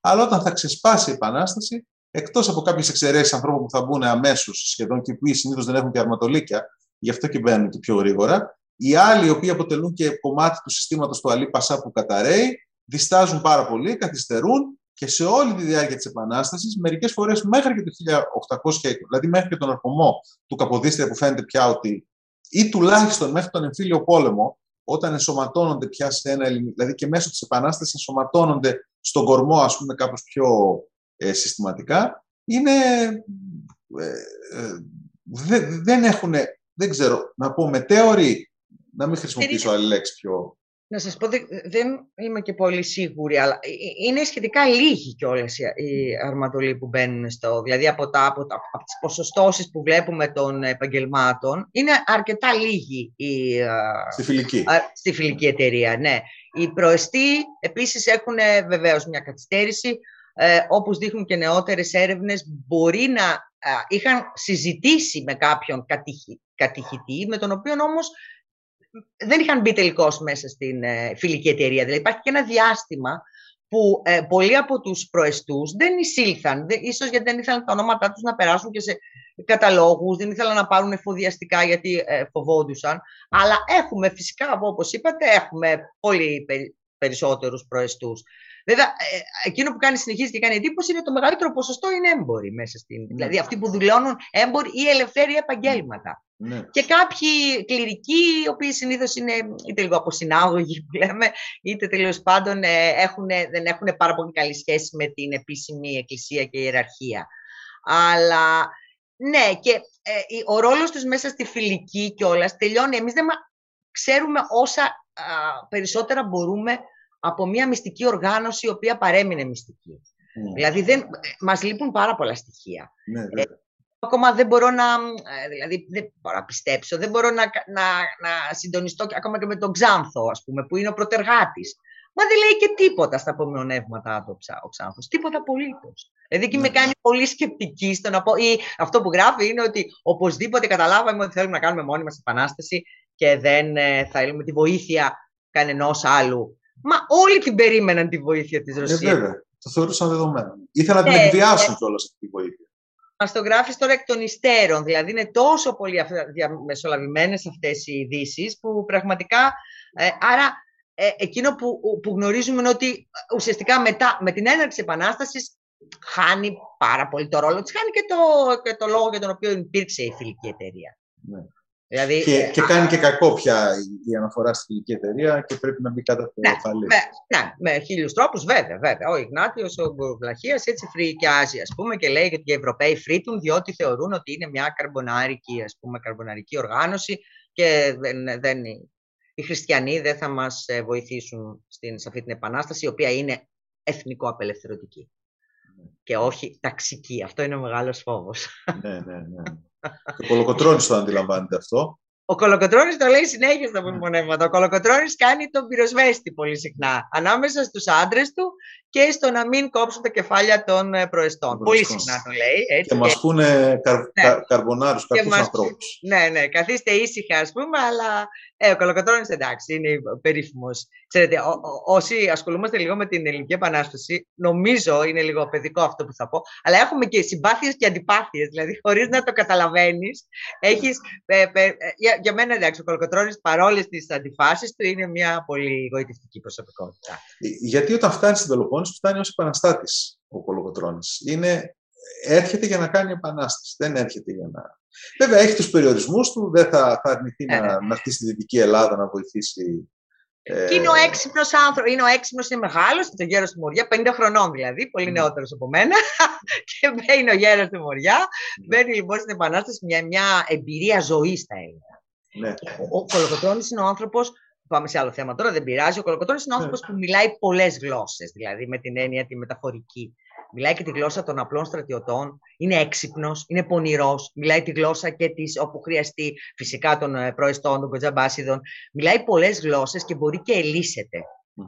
Αλλά όταν θα ξεσπάσει η Επανάσταση, εκτός από κάποιες εξαιρέσεις ανθρώπων που θα μπουν αμέσως σχεδόν και που συνήθως δεν έχουν και αρματολίκια, γι' αυτό και μπαίνουν και πιο γρήγορα. Οι άλλοι, οι οποίοι αποτελούν και κομμάτι του συστήματος του Αλή Πασά που καταραίει, διστάζουν πάρα πολύ, καθυστερούν και σε όλη τη διάρκεια της Επανάστασης, μερικές φορές μέχρι και το 1820, δηλαδή μέχρι και τον αρχομό του Καποδίστρια που φαίνεται πια ότι, ή τουλάχιστον μέχρι τον εμφύλιο πόλεμο, όταν ενσωματώνονται πια σε ένα ελληνικό, δηλαδή και μέσω της Επανάστασης ενσωματώνονται στον κορμό, ας πούμε, κάπως πιο ε, συστηματικά, είναι. Ε, ε, δεν έχουν δεν ξέρω, να πω μετέωρη, να μην χρησιμοποιήσω άλλη λέξη πιο... Να σας πω, δεν είμαι και πολύ σίγουρη, αλλά ε, ε, είναι σχετικά λίγοι κιόλας οι αρματολοί που μπαίνουν στο... Δηλαδή από, τα, από, τα, από τις ποσοστώσεις που βλέπουμε των επαγγελμάτων, είναι αρκετά λίγοι οι, στη, φιλική. στη φιλική εταιρεία. Ναι. Οι προεστοί επίσης έχουν βεβαίως μια καθυστέρηση, ε, όπως δείχνουν και νεότερες έρευνες, μπορεί να είχαν συζητήσει με κάποιον κατηχητή, με τον οποίο όμως δεν είχαν μπει τελικώς μέσα στην ε, φιλική εταιρεία. Δηλαδή υπάρχει και ένα διάστημα που ε, πολλοί από τους προεστούς δεν εισήλθαν, δε, ίσως γιατί δεν ήθελαν τα ονόματά τους να περάσουν και σε καταλόγους, δεν ήθελαν να πάρουν εφοδιαστικά γιατί ε, φοβόντουσαν. Αλλά έχουμε φυσικά, όπως είπατε, έχουμε πολύ περισσότερους προεστούς. Βέβαια, ε, εκείνο που κάνει συνεχίζει και κάνει εντύπωση είναι το μεγαλύτερο ποσοστό είναι έμποροι μέσα στην. Ναι. Δηλαδή, αυτοί που δηλώνουν έμποροι ή ελευθέρια επαγγέλματα. Ναι. Και κάποιοι κληρικοί, οι οποίοι συνήθως είναι είτε λίγο αποσυνάγωγοι που λέμε, είτε τέλος πάντων ε, έχουν, δεν έχουν πάρα πολύ καλή σχέση με την επίσημη εκκλησία και ιεραρχία. Αλλά ναι, και ε, ο ρόλος τους μέσα στη φιλική κιόλας τελειώνει. Εμείς δεν ξέρουμε όσα περισσότερα μπορούμε από μια μυστική οργάνωση η οποία παρέμεινε μυστική. Mm. Δηλαδή δεν, μας λείπουν πάρα πολλά στοιχεία. Ναι, ε, ακόμα δεν μπορώ να, ε, δηλαδή δεν μπορώ να πιστέψω, δεν μπορώ να, να, να συντονιστώ ακόμα και με τον Ξάνθο, ας πούμε, που είναι ο πρωτεργάτης. Μα δεν λέει και τίποτα στα απομειονεύματα του ο Ξάνθος. Τίποτα απολύτως. Δηλαδή και ναι. με κάνει πολύ σκεπτική στο να πω, ή αυτό που γράφει είναι ότι οπωσδήποτε καταλάβαμε ότι θέλουμε να κάνουμε μόνοι μας επανάσταση και δεν ε, θέλουμε τη βοήθεια κανενός άλλου Μα όλοι την περίμεναν τη βοήθεια της Ρωσίας. Ε, βέβαια. Το θεωρούσαν δεδομένο. Ήθελαν να την ναι, εκβιάσουν ναι. κιόλας αυτή τη βοήθεια. Μας το γράφεις τώρα εκ των υστέρων. Δηλαδή είναι τόσο πολύ διαμεσολαβημένες αυτές οι ειδήσεις που πραγματικά. Ε, άρα ε, εκείνο που, που γνωρίζουμε είναι ότι ουσιαστικά μετά, με την έναρξη τη Επανάστασης χάνει πάρα πολύ το ρόλο της, χάνει και το, και το λόγο για τον οποίο υπήρξε η φιλική εταιρεία. Ναι. Δηλαδή, και, και κάνει και κακό πια η αναφορά στη φιλική εταιρεία και πρέπει να μπει κάτω από το ναι, Με, ναι, με χίλιους τρόπους, βέβαια, βέβαια. Ο Ιγνάτιος, ο Βλαχία έτσι φρικιάζει, ας πούμε, και λέει ότι οι Ευρωπαίοι φρύτουν διότι θεωρούν ότι είναι μια καρμπονάρικη, ας πούμε, καρμποναρική οργάνωση και δεν, δεν, οι χριστιανοί δεν θα μας ε, βοηθήσουν στην, σε αυτή την επανάσταση, η οποία είναι εθνικό-απελευθερωτική. Ναι. Και όχι ταξική. Αυτό είναι ο μεγάλος φόβος. ναι, ναι, ναι. Και ο Κολοκοτρώνης το αντιλαμβάνεται αυτό. Ο Κολοκοτρώνης το λέει συνέχεια στα μνημονεύματα. Ο Κολοκοτρώνης κάνει τον πυροσβέστη πολύ συχνά. Ανάμεσα στους άντρες του και στο να μην κόψουν τα κεφάλια των ε, προεστών. Πολύ συχνά το λέει. Έτσι, και μας πούνε καρ, ναι. κα, καρμπονάρους, κακούς ανθρώπους. Ναι, ναι, καθίστε ήσυχα ας πούμε, αλλά ε, ο Κολοκοτρώνης εντάξει, είναι περίφημος. Ξέρετε, ό, ό, όσοι ασχολούμαστε λίγο με την Ελληνική Επανάσταση, νομίζω είναι λίγο παιδικό αυτό που θα πω, αλλά έχουμε και συμπάθειες και αντιπάθειες, δηλαδή χωρίς να το καταλαβαίνεις, έχεις, ε, ε, για, για μένα εντάξει, ο Κολοκοτρώνης παρόλες τις αντιφάσεις του είναι μια πολύ γοητευτική προσωπικότητα. Ε, γιατί όταν φτάνεις στην Πελοπόννησο φτάνει ως επαναστάτης ο Κολοκοτρώνης. Είναι, έρχεται για να κάνει επανάσταση, δεν έρχεται για να... Βέβαια έχει τους περιορισμούς του, δεν θα, θα αρνηθεί να, ναι. να έρθει στη Δυτική Ελλάδα να βοηθήσει ε, και είναι ο έξυπνος άνθρωπο. Είναι ο έξυπνος, είναι μεγάλος, το γέρο του Μοριά, 50 χρονών δηλαδή, πολύ ναι. νεότερος από μένα. και μπαίνει ο γέρος του Μοριά. Ναι. Μπαίνει λοιπόν στην Επανάσταση μια, μια εμπειρία ζωής, θα έλεγα. Ναι. Ο, ο Κολοκοτρόνη είναι ο άνθρωπος. Πάμε σε άλλο θέμα τώρα, δεν πειράζει. Ο Κολοκοτρόνη είναι ο άνθρωπος που μιλάει πολλές γλώσσες, δηλαδή με την έννοια τη μεταφορική μιλάει και τη γλώσσα των απλών στρατιωτών, είναι έξυπνος, είναι πονηρός, μιλάει τη γλώσσα και της όπου χρειαστεί, φυσικά των ε, προεστών, των κοτζαμπάσιδων. Μιλάει πολλές γλώσσες και μπορεί και ελίσσεται.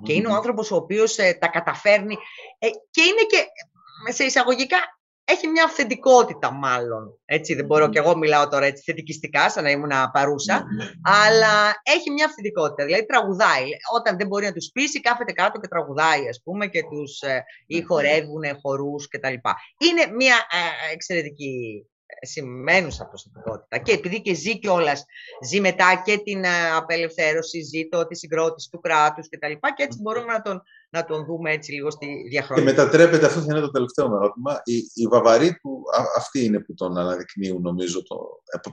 Και είναι ο άνθρωπος ο οποίος ε, τα καταφέρνει. Ε, και είναι και σε εισαγωγικά έχει μια αυθεντικότητα μάλλον. Έτσι, δεν μπορώ και εγώ μιλάω τώρα έτσι θετικιστικά, σαν να ήμουν παρούσα, αλλά έχει μια αυθεντικότητα. Δηλαδή τραγουδάει. Όταν δεν μπορεί να τους πείσει, κάθεται κάτω και τραγουδάει, ας πούμε, και τους ε, ή χορεύουν χορούς κτλ. Είναι μια ε, εξαιρετική σημαίνουσα προσωπικότητα. Και επειδή και ζει κιόλας, ζει μετά και την απελευθέρωση, ζει το, τη συγκρότηση του κράτους κτλ. Και, και έτσι μπορούμε να τον να τον δούμε έτσι λίγο στη διαχρονία. Και μετατρέπεται, αυτό θα είναι το τελευταίο μου ερώτημα, οι, οι Βαβαροί του, αυτοί είναι που τον αναδεικνύουν νομίζω, το,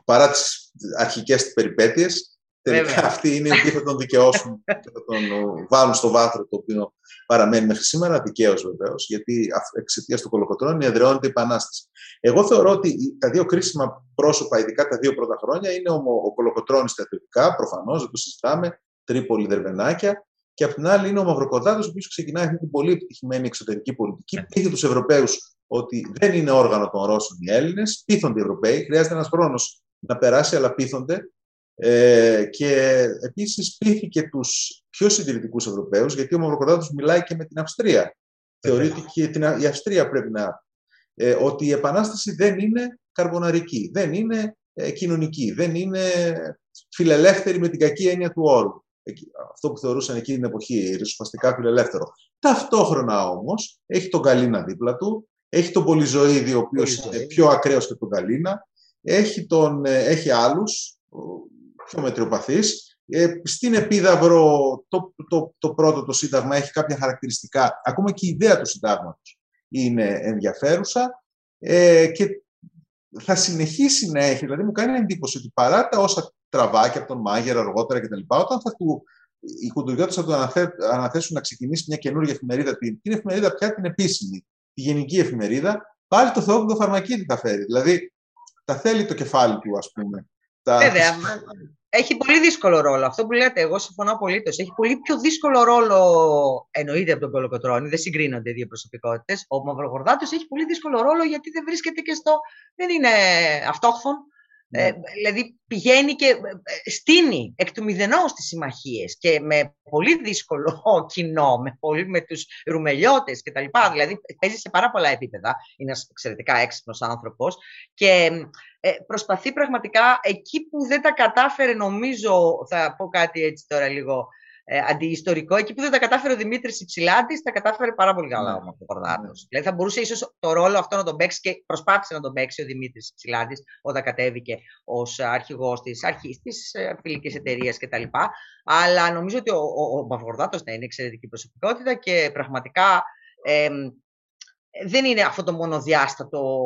παρά τις αρχικές περιπέτειες, τελικά Βέβαια. αυτοί είναι οι οποίοι θα τον δικαιώσουν και θα τον βάλουν στο βάθρο το οποίο παραμένει μέχρι σήμερα, δικαίως βεβαίως, γιατί εξαιτίας του κολοκοτρώνη εδραιώνεται η Επανάσταση. Εγώ θεωρώ ότι τα δύο κρίσιμα πρόσωπα, ειδικά τα δύο πρώτα χρόνια, είναι ο, ο κολοκοτρώνης στρατιωτικά, προφανώς, δεν το συζητάμε, Τρίπολη, Δερβενάκια, και απ' την άλλη είναι ο Μαυροκοντάδο, ο οποίος ξεκινάει αυτή την πολύ επιτυχημένη εξωτερική πολιτική. Πείθει τους Ευρωπαίους ότι δεν είναι όργανο των Ρώσων οι Έλληνες. Πείθονται οι Ευρωπαίοι. Χρειάζεται ένας χρόνος να περάσει, αλλά πείθονται. Ε, και επίσης πείθει και τους πιο συντηρητικούς Ευρωπαίους, γιατί ο Μαυροκοντάδο μιλάει και με την Αυστρία. Θεωρείται και την, η Αυστρία πρέπει να. Ε, ότι η Επανάσταση δεν είναι καρμποναρική, δεν είναι ε, κοινωνική, δεν είναι φιλελεύθερη με την κακή έννοια του όρου αυτό που θεωρούσαν εκείνη την εποχή ριζοσπαστικά φιλελεύθερο. Ταυτόχρονα όμως έχει τον Καλίνα δίπλα του, έχει τον Πολυζωίδη, ο οποίος είναι πιο ακραίος και τον Καλίνα, έχει, τον, ε, έχει άλλους πιο μετριοπαθείς. Ε, στην Επίδαυρο το, το, το πρώτο το Σύνταγμα έχει κάποια χαρακτηριστικά, ακόμα και η ιδέα του Συντάγματος είναι ενδιαφέρουσα ε, και θα συνεχίσει να έχει. Δηλαδή μου κάνει εντύπωση ότι παρά τα όσα τραβάκι από τον Μάγερ αργότερα κτλ. Όταν θα του, οι κοντουριώτε θα του αναθέ, αναθέσουν να ξεκινήσει μια καινούργια εφημερίδα, την, την εφημερίδα πια την επίσημη, τη γενική εφημερίδα, πάλι το Θεό το φαρμακίδι θα φέρει. Δηλαδή, τα θέλει το κεφάλι του, ας πούμε. Τα... Βέβαια. Έχει πολύ δύσκολο ρόλο. Αυτό που λέτε, εγώ συμφωνώ απολύτως. Έχει πολύ πιο δύσκολο ρόλο, εννοείται από τον Κολοκοτρόνη, δεν συγκρίνονται οι δύο προσωπικότητες. Ο Μαυρογορδάτος έχει πολύ δύσκολο ρόλο γιατί δεν βρίσκεται και στο. δεν είναι αυτόχθον, ναι. Ε, δηλαδή πηγαίνει και ε, στείνει εκ του μηδενός τις συμμαχίες και με πολύ δύσκολο κοινό, με, πολύ, με τους ρουμελιώτες και τα λοιπά. Δηλαδή παίζει σε πάρα πολλά επίπεδα, είναι ένας εξαιρετικά έξυπνος άνθρωπος και ε, προσπαθεί πραγματικά εκεί που δεν τα κατάφερε νομίζω, θα πω κάτι έτσι τώρα λίγο ε, αντιιστορικό. Εκεί που δεν τα κατάφερε ο Δημήτρης Υψηλάντη, τα κατάφερε πάρα πολύ καλά ο Μαυροκορδάτο. Ναι. Δηλαδή θα μπορούσε ίσως το ρόλο αυτό να τον παίξει και προσπάθησε να τον παίξει ο Δημήτρης Υψηλάντη όταν κατέβηκε ως αρχηγός της αρχής της ε, φιλικής εταιρείας κτλ. Αλλά νομίζω ότι ο, ο, ο Μαυροκορδάτο ναι, είναι εξαιρετική προσωπικότητα και πραγματικά. Ε, δεν είναι αυτό το μονοδιάστατο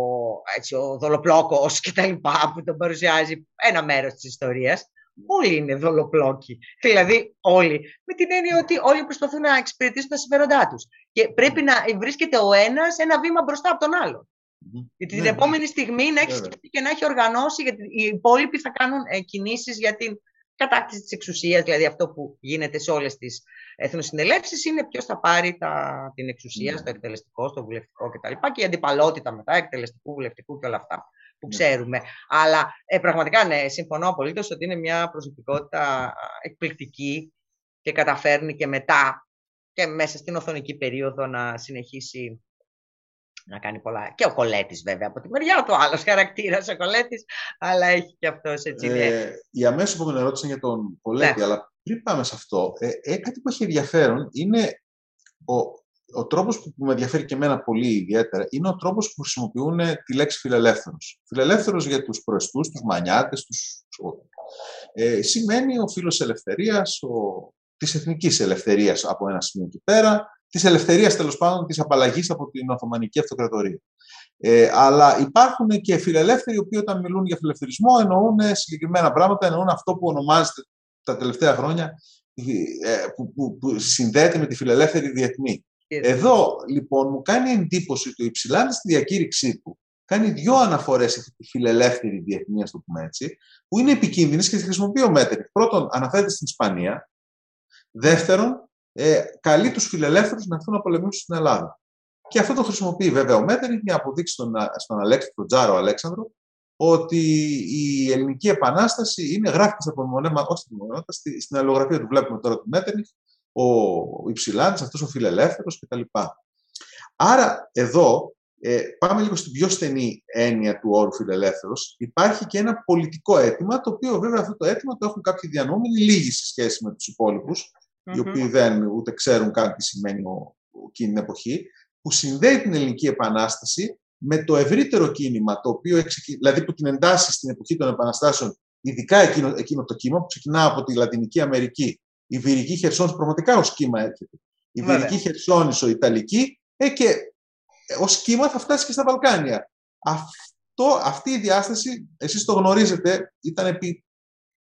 έτσι, ο δολοπλόκος και τα λοιπά που τον παρουσιάζει ένα μέρος της ιστορίας όλοι είναι δολοπλόκοι; Δηλαδή όλοι. Με την έννοια ότι όλοι προσπαθούν να εξυπηρετήσουν τα συμφέροντά τους. Και πρέπει να βρίσκεται ο ένας ένα βήμα μπροστά από τον άλλο. Mm-hmm. Γιατί την ναι, επόμενη στιγμή να έχει σκεφτεί και να έχει οργανώσει, γιατί οι υπόλοιποι θα κάνουν ε, κινήσεις για την κατάκτηση της εξουσίας, δηλαδή αυτό που γίνεται σε όλες τις εθνοσυνελεύσεις, είναι ποιος θα πάρει τα, την εξουσία mm-hmm. στο εκτελεστικό, στο βουλευτικό κτλ. Και η αντιπαλότητα μετά, εκτελεστικού, βουλευτικού και όλα αυτά που ναι. ξέρουμε. Αλλά ε, πραγματικά ναι, συμφωνώ απολύτως ότι είναι μια προσωπικότητα εκπληκτική και καταφέρνει και μετά και μέσα στην οθονική περίοδο να συνεχίσει να κάνει πολλά. Και ο Κολέτης βέβαια από τη μεριά του, άλλος χαρακτήρας ο Κολέτης, αλλά έχει και αυτός έτσι. Ναι. Ε, η αμέσως επόμενη ερώτηση για τον Κολέτη, ναι. αλλά πριν πάμε σε αυτό, ε, ε, κάτι που έχει ενδιαφέρον είναι ο, ο τρόπος που, που με ενδιαφέρει και εμένα πολύ ιδιαίτερα, είναι ο τρόπος που χρησιμοποιούν τη λέξη φιλελεύθερος. Φιλελεύθερος για τους προεστούς, τους μανιάτες, τους... Ε, σημαίνει ο φίλος ελευθερίας, ο, της εθνικής ελευθερίας από ένα σημείο και πέρα, της ελευθερίας τέλος πάντων της απαλλαγής από την Οθωμανική Αυτοκρατορία. Ε, αλλά υπάρχουν και φιλελεύθεροι οι οποίοι όταν μιλούν για φιλελευθερισμό εννοούν συγκεκριμένα πράγματα, εννοούν αυτό που ονομάζεται τα τελευταία χρόνια ε, που, που, που συνδέεται με τη φιλελεύθερη διεθνή. Εδώ λοιπόν μου κάνει εντύπωση ότι ο Υψηλάντη στη διακήρυξή του κάνει δύο αναφορές σε αυτή τη φιλελεύθερη διεθνή, ας το πούμε έτσι, που είναι επικίνδυνες και τις χρησιμοποιεί ο Μέτερ. Πρώτον, αναφέρεται στην Ισπανία. Δεύτερον, ε, καλεί τους φιλελεύθερους να έρθουν να πολεμήσουν στην Ελλάδα. Και αυτό το χρησιμοποιεί βέβαια ο Μέτερνιχ για να αποδείξει στον, στον Αλέξανδρο, Τζάρο Αλέξανδρο, ότι η Ελληνική Επανάσταση είναι γράφει από μονέμα, όχι στην στην αλληλογραφία του βλέπουμε τώρα του Μέτερνιχ, ο Υψηλάντη, αυτός ο φιλελεύθερος κτλ. Άρα εδώ ε, πάμε λίγο στην πιο στενή έννοια του όρου φιλελεύθερος. Υπάρχει και ένα πολιτικό αίτημα, το οποίο βέβαια αυτό το αίτημα το έχουν κάποιοι διανόμενοι λίγοι σε σχέση με τους υπόλοιπους, οι οποίοι δεν ούτε ξέρουν καν τι σημαίνει ο, εκείνη την εποχή, που συνδέει την Ελληνική Επανάσταση με το ευρύτερο κίνημα, το οποίο δηλαδή που την εντάσσει στην εποχή των Επαναστάσεων, ειδικά εκείνο, εκείνο το κύμα που ξεκινά από τη Λατινική Αμερική, η Βυρική Χερσόνησο, πραγματικά ως κύμα έρχεται. Η Βυρική Χερσόνησο, η Ιταλική, ε, και ως κύμα θα φτάσει και στα Βαλκάνια. Αυτό, αυτή η διάσταση, εσείς το γνωρίζετε, ήταν επί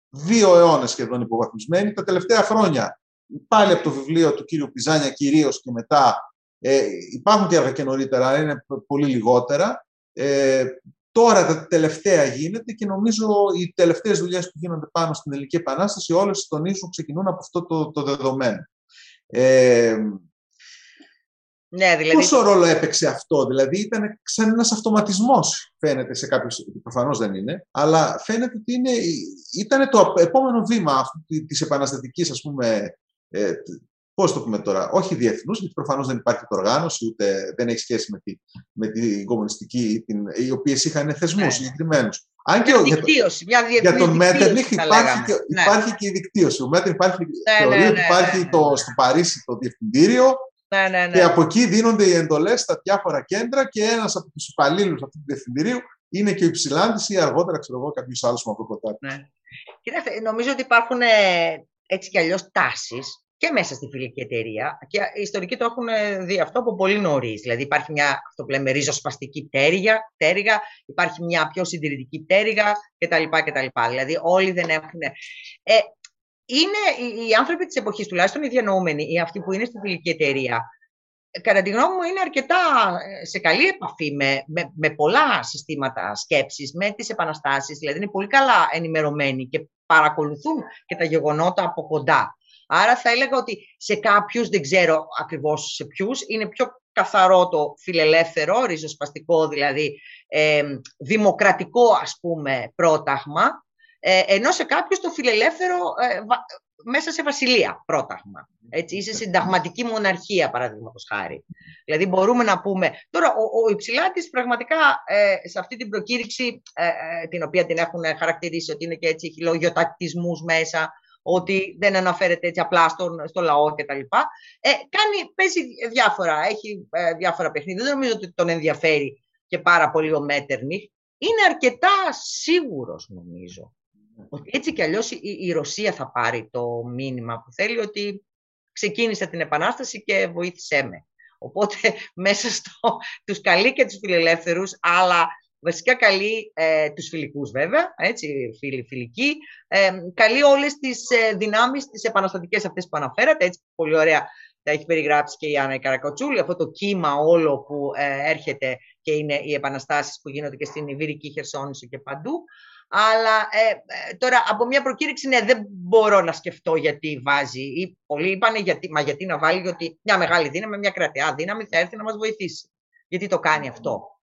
δύο αιώνες σχεδόν υποβαθμισμένη. Τα τελευταία χρόνια πάλι από το βιβλίο του κύριου Πιζάνια κυρίως και μετά. Ε, υπάρχουν και έργα και νωρίτερα, αλλά είναι πολύ λιγότερα. Ε, τώρα τα τελευταία γίνεται και νομίζω οι τελευταίες δουλειές που γίνονται πάνω στην Ελληνική Επανάσταση όλες τονίζουν, ξεκινούν από αυτό το, το δεδομένο. Ε, ναι, δηλαδή... Πόσο ρόλο έπαιξε αυτό, δηλαδή ήταν σαν ένας αυτοματισμός φαίνεται σε κάποιους, προφανώς δεν είναι, αλλά φαίνεται ότι είναι, ήταν το επόμενο βήμα της επαναστατικής ας πούμε ε, Πώς το πούμε τώρα, όχι διεθνούς, γιατί προφανώς δεν υπάρχει οργάνωση, ούτε δεν έχει σχέση με, τη, με την κομμουνιστική, την, οι οποίες είχαν θεσμούς ναι. συγκεκριμένου. Αν και δικτύωση, μια για τον Μέττερνιχ υπάρχει, και, ναι. υπάρχει και η δικτύωση. Ο Μέτερνιχ υπάρχει ναι, θεωρεί ναι, ότι ναι, υπάρχει ναι, το, στο Παρίσι το διευθυντήριο ναι, ναι, ναι. και από εκεί δίνονται οι εντολές στα διάφορα κέντρα και ένας από τους υπαλλήλους αυτού του διευθυντηρίου είναι και ο Υψηλάντης ή αργότερα ξέρω εγώ κάποιος άλλος από κοντά. Ναι. Κοιτάξτε, νομίζω ότι υπάρχουν ε, έτσι κι αλλιώς τάσεις και μέσα στη φιλική εταιρεία. Και οι ιστορικοί το έχουν δει αυτό από πολύ νωρίς. Δηλαδή, υπάρχει μια αυτό που λέμε ριζοσπαστική πτέρυγα, υπάρχει μια πιο συντηρητική πτέρυγα κτλ. κτλ. Δηλαδή, όλοι δεν έχουν. Ε, είναι οι άνθρωποι της εποχής, τουλάχιστον οι διανοούμενοι, ή αυτοί που είναι στη φιλική εταιρεία, κατά τη γνώμη μου, είναι αρκετά ε, σε καλή επαφή με, με, με πολλά συστήματα σκέψης, με τις επαναστάσεις, δηλαδή είναι πολύ καλά ενημερωμένοι και παρακολουθούν και τα γεγονότα από κοντά. Άρα θα έλεγα ότι σε κάποιους, δεν ξέρω ακριβώς σε ποιους, είναι πιο καθαρό το φιλελεύθερο, ριζοσπαστικό δηλαδή, ε, δημοκρατικό ας πούμε πρόταγμα, ε, ενώ σε κάποιους το φιλελεύθερο ε, μέσα σε βασιλεία πρόταγμα. Έτσι, είσαι συνταγματική μοναρχία, παραδείγματος χάρη. Δηλαδή, μπορούμε να πούμε. Τώρα, ο, ο Υψηλάτης πραγματικά ε, σε αυτή την προκήρυξη, ε, ε, την οποία την έχουν χαρακτηρίσει ότι είναι και έτσι, έχει λογιοτακτισμούς μέσα, ότι δεν αναφέρεται έτσι απλά στον, στο λαό κτλ. Ε, κάνει, παίζει διάφορα, έχει ε, διάφορα παιχνίδια. Δεν νομίζω ότι τον ενδιαφέρει και πάρα πολύ ο Μέτερνιχ. Είναι αρκετά σίγουρος νομίζω. Ότι έτσι κι αλλιώς η, η Ρωσία θα πάρει το μήνυμα που θέλει ότι ξεκίνησε την Επανάσταση και βοήθησέ με. Οπότε μέσα στο, τους καλεί και τους φιλελεύθερους, αλλά βασικά καλεί ε, τους φιλικούς βέβαια, έτσι, φίλοι, φιλικοί, ε, καλεί όλες τις ε, δυνάμεις, τις επαναστατικές αυτές που αναφέρατε, έτσι πολύ ωραία τα έχει περιγράψει και η Άννα Καρακοτσούλη, αυτό το κύμα όλο που ε, έρχεται και είναι οι επαναστάσεις που γίνονται και στην Ιβυρική Χερσόνησο και παντού. Αλλά ε, ε, τώρα από μια προκήρυξη, ναι, δεν μπορώ να σκεφτώ γιατί βάζει. Ή πολλοί είπαν, γιατί, μα γιατί να βάλει, ότι μια μεγάλη δύναμη, μια κρατεά δύναμη θα έρθει να μας βοηθήσει. Γιατί το κάνει αυτό.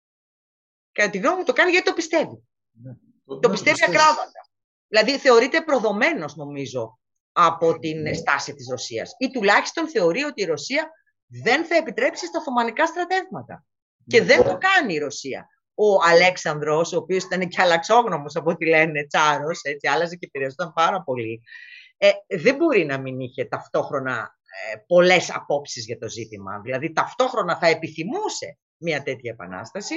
Κατά τη γνώμη μου το κάνει γιατί το πιστεύει. Ναι. Το, πιστεύει ακράδαντα. Δηλαδή θεωρείται προδομένος νομίζω από την ναι. στάση της Ρωσίας. Ή τουλάχιστον θεωρεί ότι η Ρωσία δεν θα επιτρέψει στα Οθωμανικά στρατεύματα. Και δεν το κάνει η Ρωσία. Ο Αλέξανδρος, ο οποίος ήταν και αλλαξόγνωμος από ό,τι λένε τσάρος, έτσι, άλλαζε και επηρεαζόταν πάρα πολύ, ε, δεν μπορεί να μην είχε ταυτόχρονα ε, πολλές απόψεις για το ζήτημα. Δηλαδή ταυτόχρονα θα επιθυμούσε μια τέτοια επανάσταση,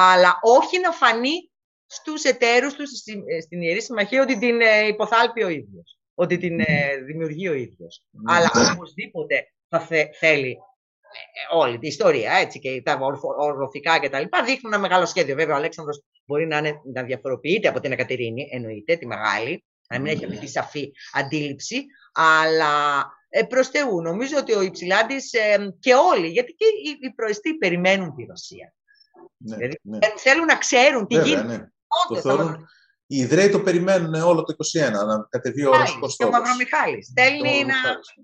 αλλά όχι να φανεί στους εταίρους τους ε, στην Ιερή Συμμαχία ότι την ε, υποθάλπει ο ίδιος, ότι την ε, δημιουργεί ο ίδιος. Αλλά οπωσδήποτε θα θέλει όλη την ιστορία, έτσι, και τα οροφικά και τα λοιπά, δείχνουν ένα μεγάλο σχέδιο. Βέβαια, ο Αλέξανδρος μπορεί να, είναι, να διαφοροποιείται από την Εκατερίνη, εννοείται, τη μεγάλη, να μην έχει αυτή τη σαφή αντίληψη, αλλά ε, προς Θεού, νομίζω ότι ο Υψηλάντης και όλοι, γιατί και οι προεστοί περιμένουν τη Ρωσία. Ναι, δηλαδή, ναι. θέλουν να ξέρουν τι γίνεται. Ναι. Το θεωρούν, οι Ιδραίοι το περιμένουν όλο το 21, να κατεβεί ο Ρωσικός Και ο Μαυρομιχάλης. Στέλνει να,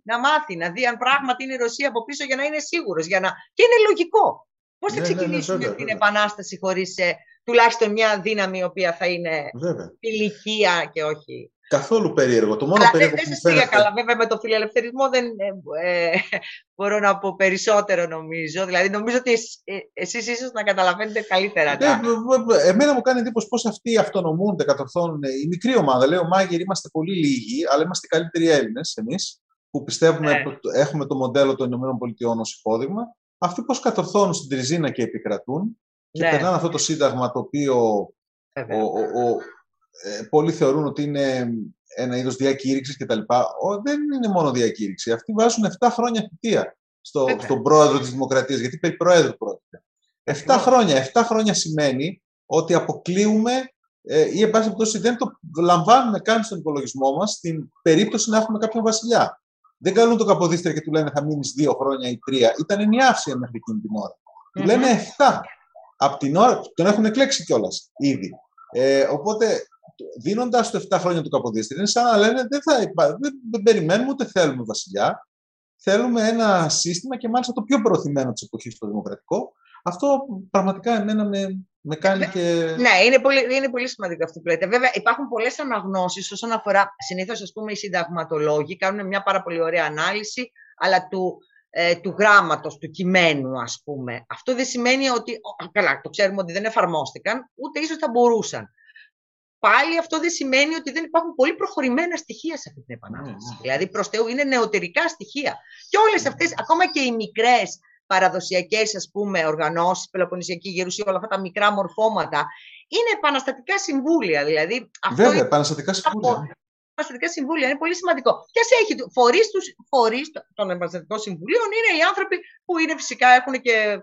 να μάθει, να δει αν πράγματι είναι η Ρωσία από πίσω για να είναι σίγουρος. Για να... Και είναι λογικό. Πώς θα ναι, ναι, ναι ξεκινήσουμε την επανάσταση χωρίς ε, τουλάχιστον μια δύναμη η οποία θα είναι ηλικία και όχι; Καθόλου περίεργο. Το μόνο Αλλά περίεργο δεν, δεν σας καλά. Βέβαια με το φιλελευθερισμό δεν ε, ε, μπορώ να πω περισσότερο νομίζω. Δηλαδή νομίζω ότι ε, εσείς ίσως να καταλαβαίνετε καλύτερα. Ε, τα... εμένα μου κάνει εντύπωση πώς αυτοί αυτονομούνται, κατορθώνουν. Η μικρή ομάδα, λέει ο Μάγερ, είμαστε πολύ λίγοι, αλλά είμαστε οι καλύτεροι Έλληνες εμείς, που πιστεύουμε, ναι. έχουμε το μοντέλο των ΗΠΑ ως υπόδειγμα. Αυτοί πώς κατορθώνουν στην Τριζίνα και επικρατούν και ναι. περνάνε αυτό το σύνταγμα το οποίο ο, ο, ο, ε, πολλοί θεωρούν ότι είναι ένα είδος διακήρυξης κτλ. Δεν είναι μόνο διακήρυξη. Αυτοί βάζουν 7 χρόνια θητεία στο, στον πρόεδρο της Δημοκρατίας, γιατί περί πρόεδρου πρόκειται. 7 χρόνια. 7 χρόνια σημαίνει ότι αποκλείουμε ε, ή, εν πάση περιπτώσει, δεν το λαμβάνουμε καν στον υπολογισμό μας στην περίπτωση να έχουμε κάποιον βασιλιά. Δεν καλούν το Καποδίστρια και του λένε θα μείνεις δύο χρόνια ή τρία. Ήταν ενιάυσια μέχρι εκείνη την ώρα. Του λένε 7. Από την ώρα τον έχουν εκλέξει κιόλας ήδη. Ε, οπότε δίνοντας το 7 χρόνια του Καποδίστρια, είναι σαν να λένε δεν, θα δεν, δεν περιμένουμε ούτε θέλουμε βασιλιά. Θέλουμε ένα σύστημα και μάλιστα το πιο προωθημένο της εποχής στο δημοκρατικό. Αυτό πραγματικά εμένα με, με κάνει και. Ναι, είναι πολύ, είναι πολύ σημαντικό αυτό που λέτε. Βέβαια, υπάρχουν πολλές αναγνώσεις όσον αφορά. Συνήθως, ας πούμε, οι συνταγματολόγοι κάνουν μια πάρα πολύ ωραία ανάλυση, αλλά του, ε, του γράμματος, του κειμένου, ας πούμε. Αυτό δεν σημαίνει ότι, καλά, το ξέρουμε ότι δεν εφαρμόστηκαν, ούτε ίσως θα μπορούσαν πάλι αυτό δεν σημαίνει ότι δεν υπάρχουν πολύ προχωρημένα στοιχεία σε αυτή την επανάσταση. Mm. Δηλαδή, προς Θεού, είναι νεωτερικά στοιχεία. Και όλες αυτές, ακόμα και οι μικρές παραδοσιακές οργανώσεις, Πελοποννησιακή Γερουσία, όλα αυτά τα μικρά μορφώματα, είναι επαναστατικά συμβούλια. Δηλαδή, αυτό Βέβαια, είναι... επαναστατικά συμβούλια. Επαναστατικά συμβούλια είναι πολύ σημαντικό. Και ας έχει φορείς φορείς των επαναστατικών συμβουλίων είναι οι άνθρωποι που είναι φυσικά έχουν και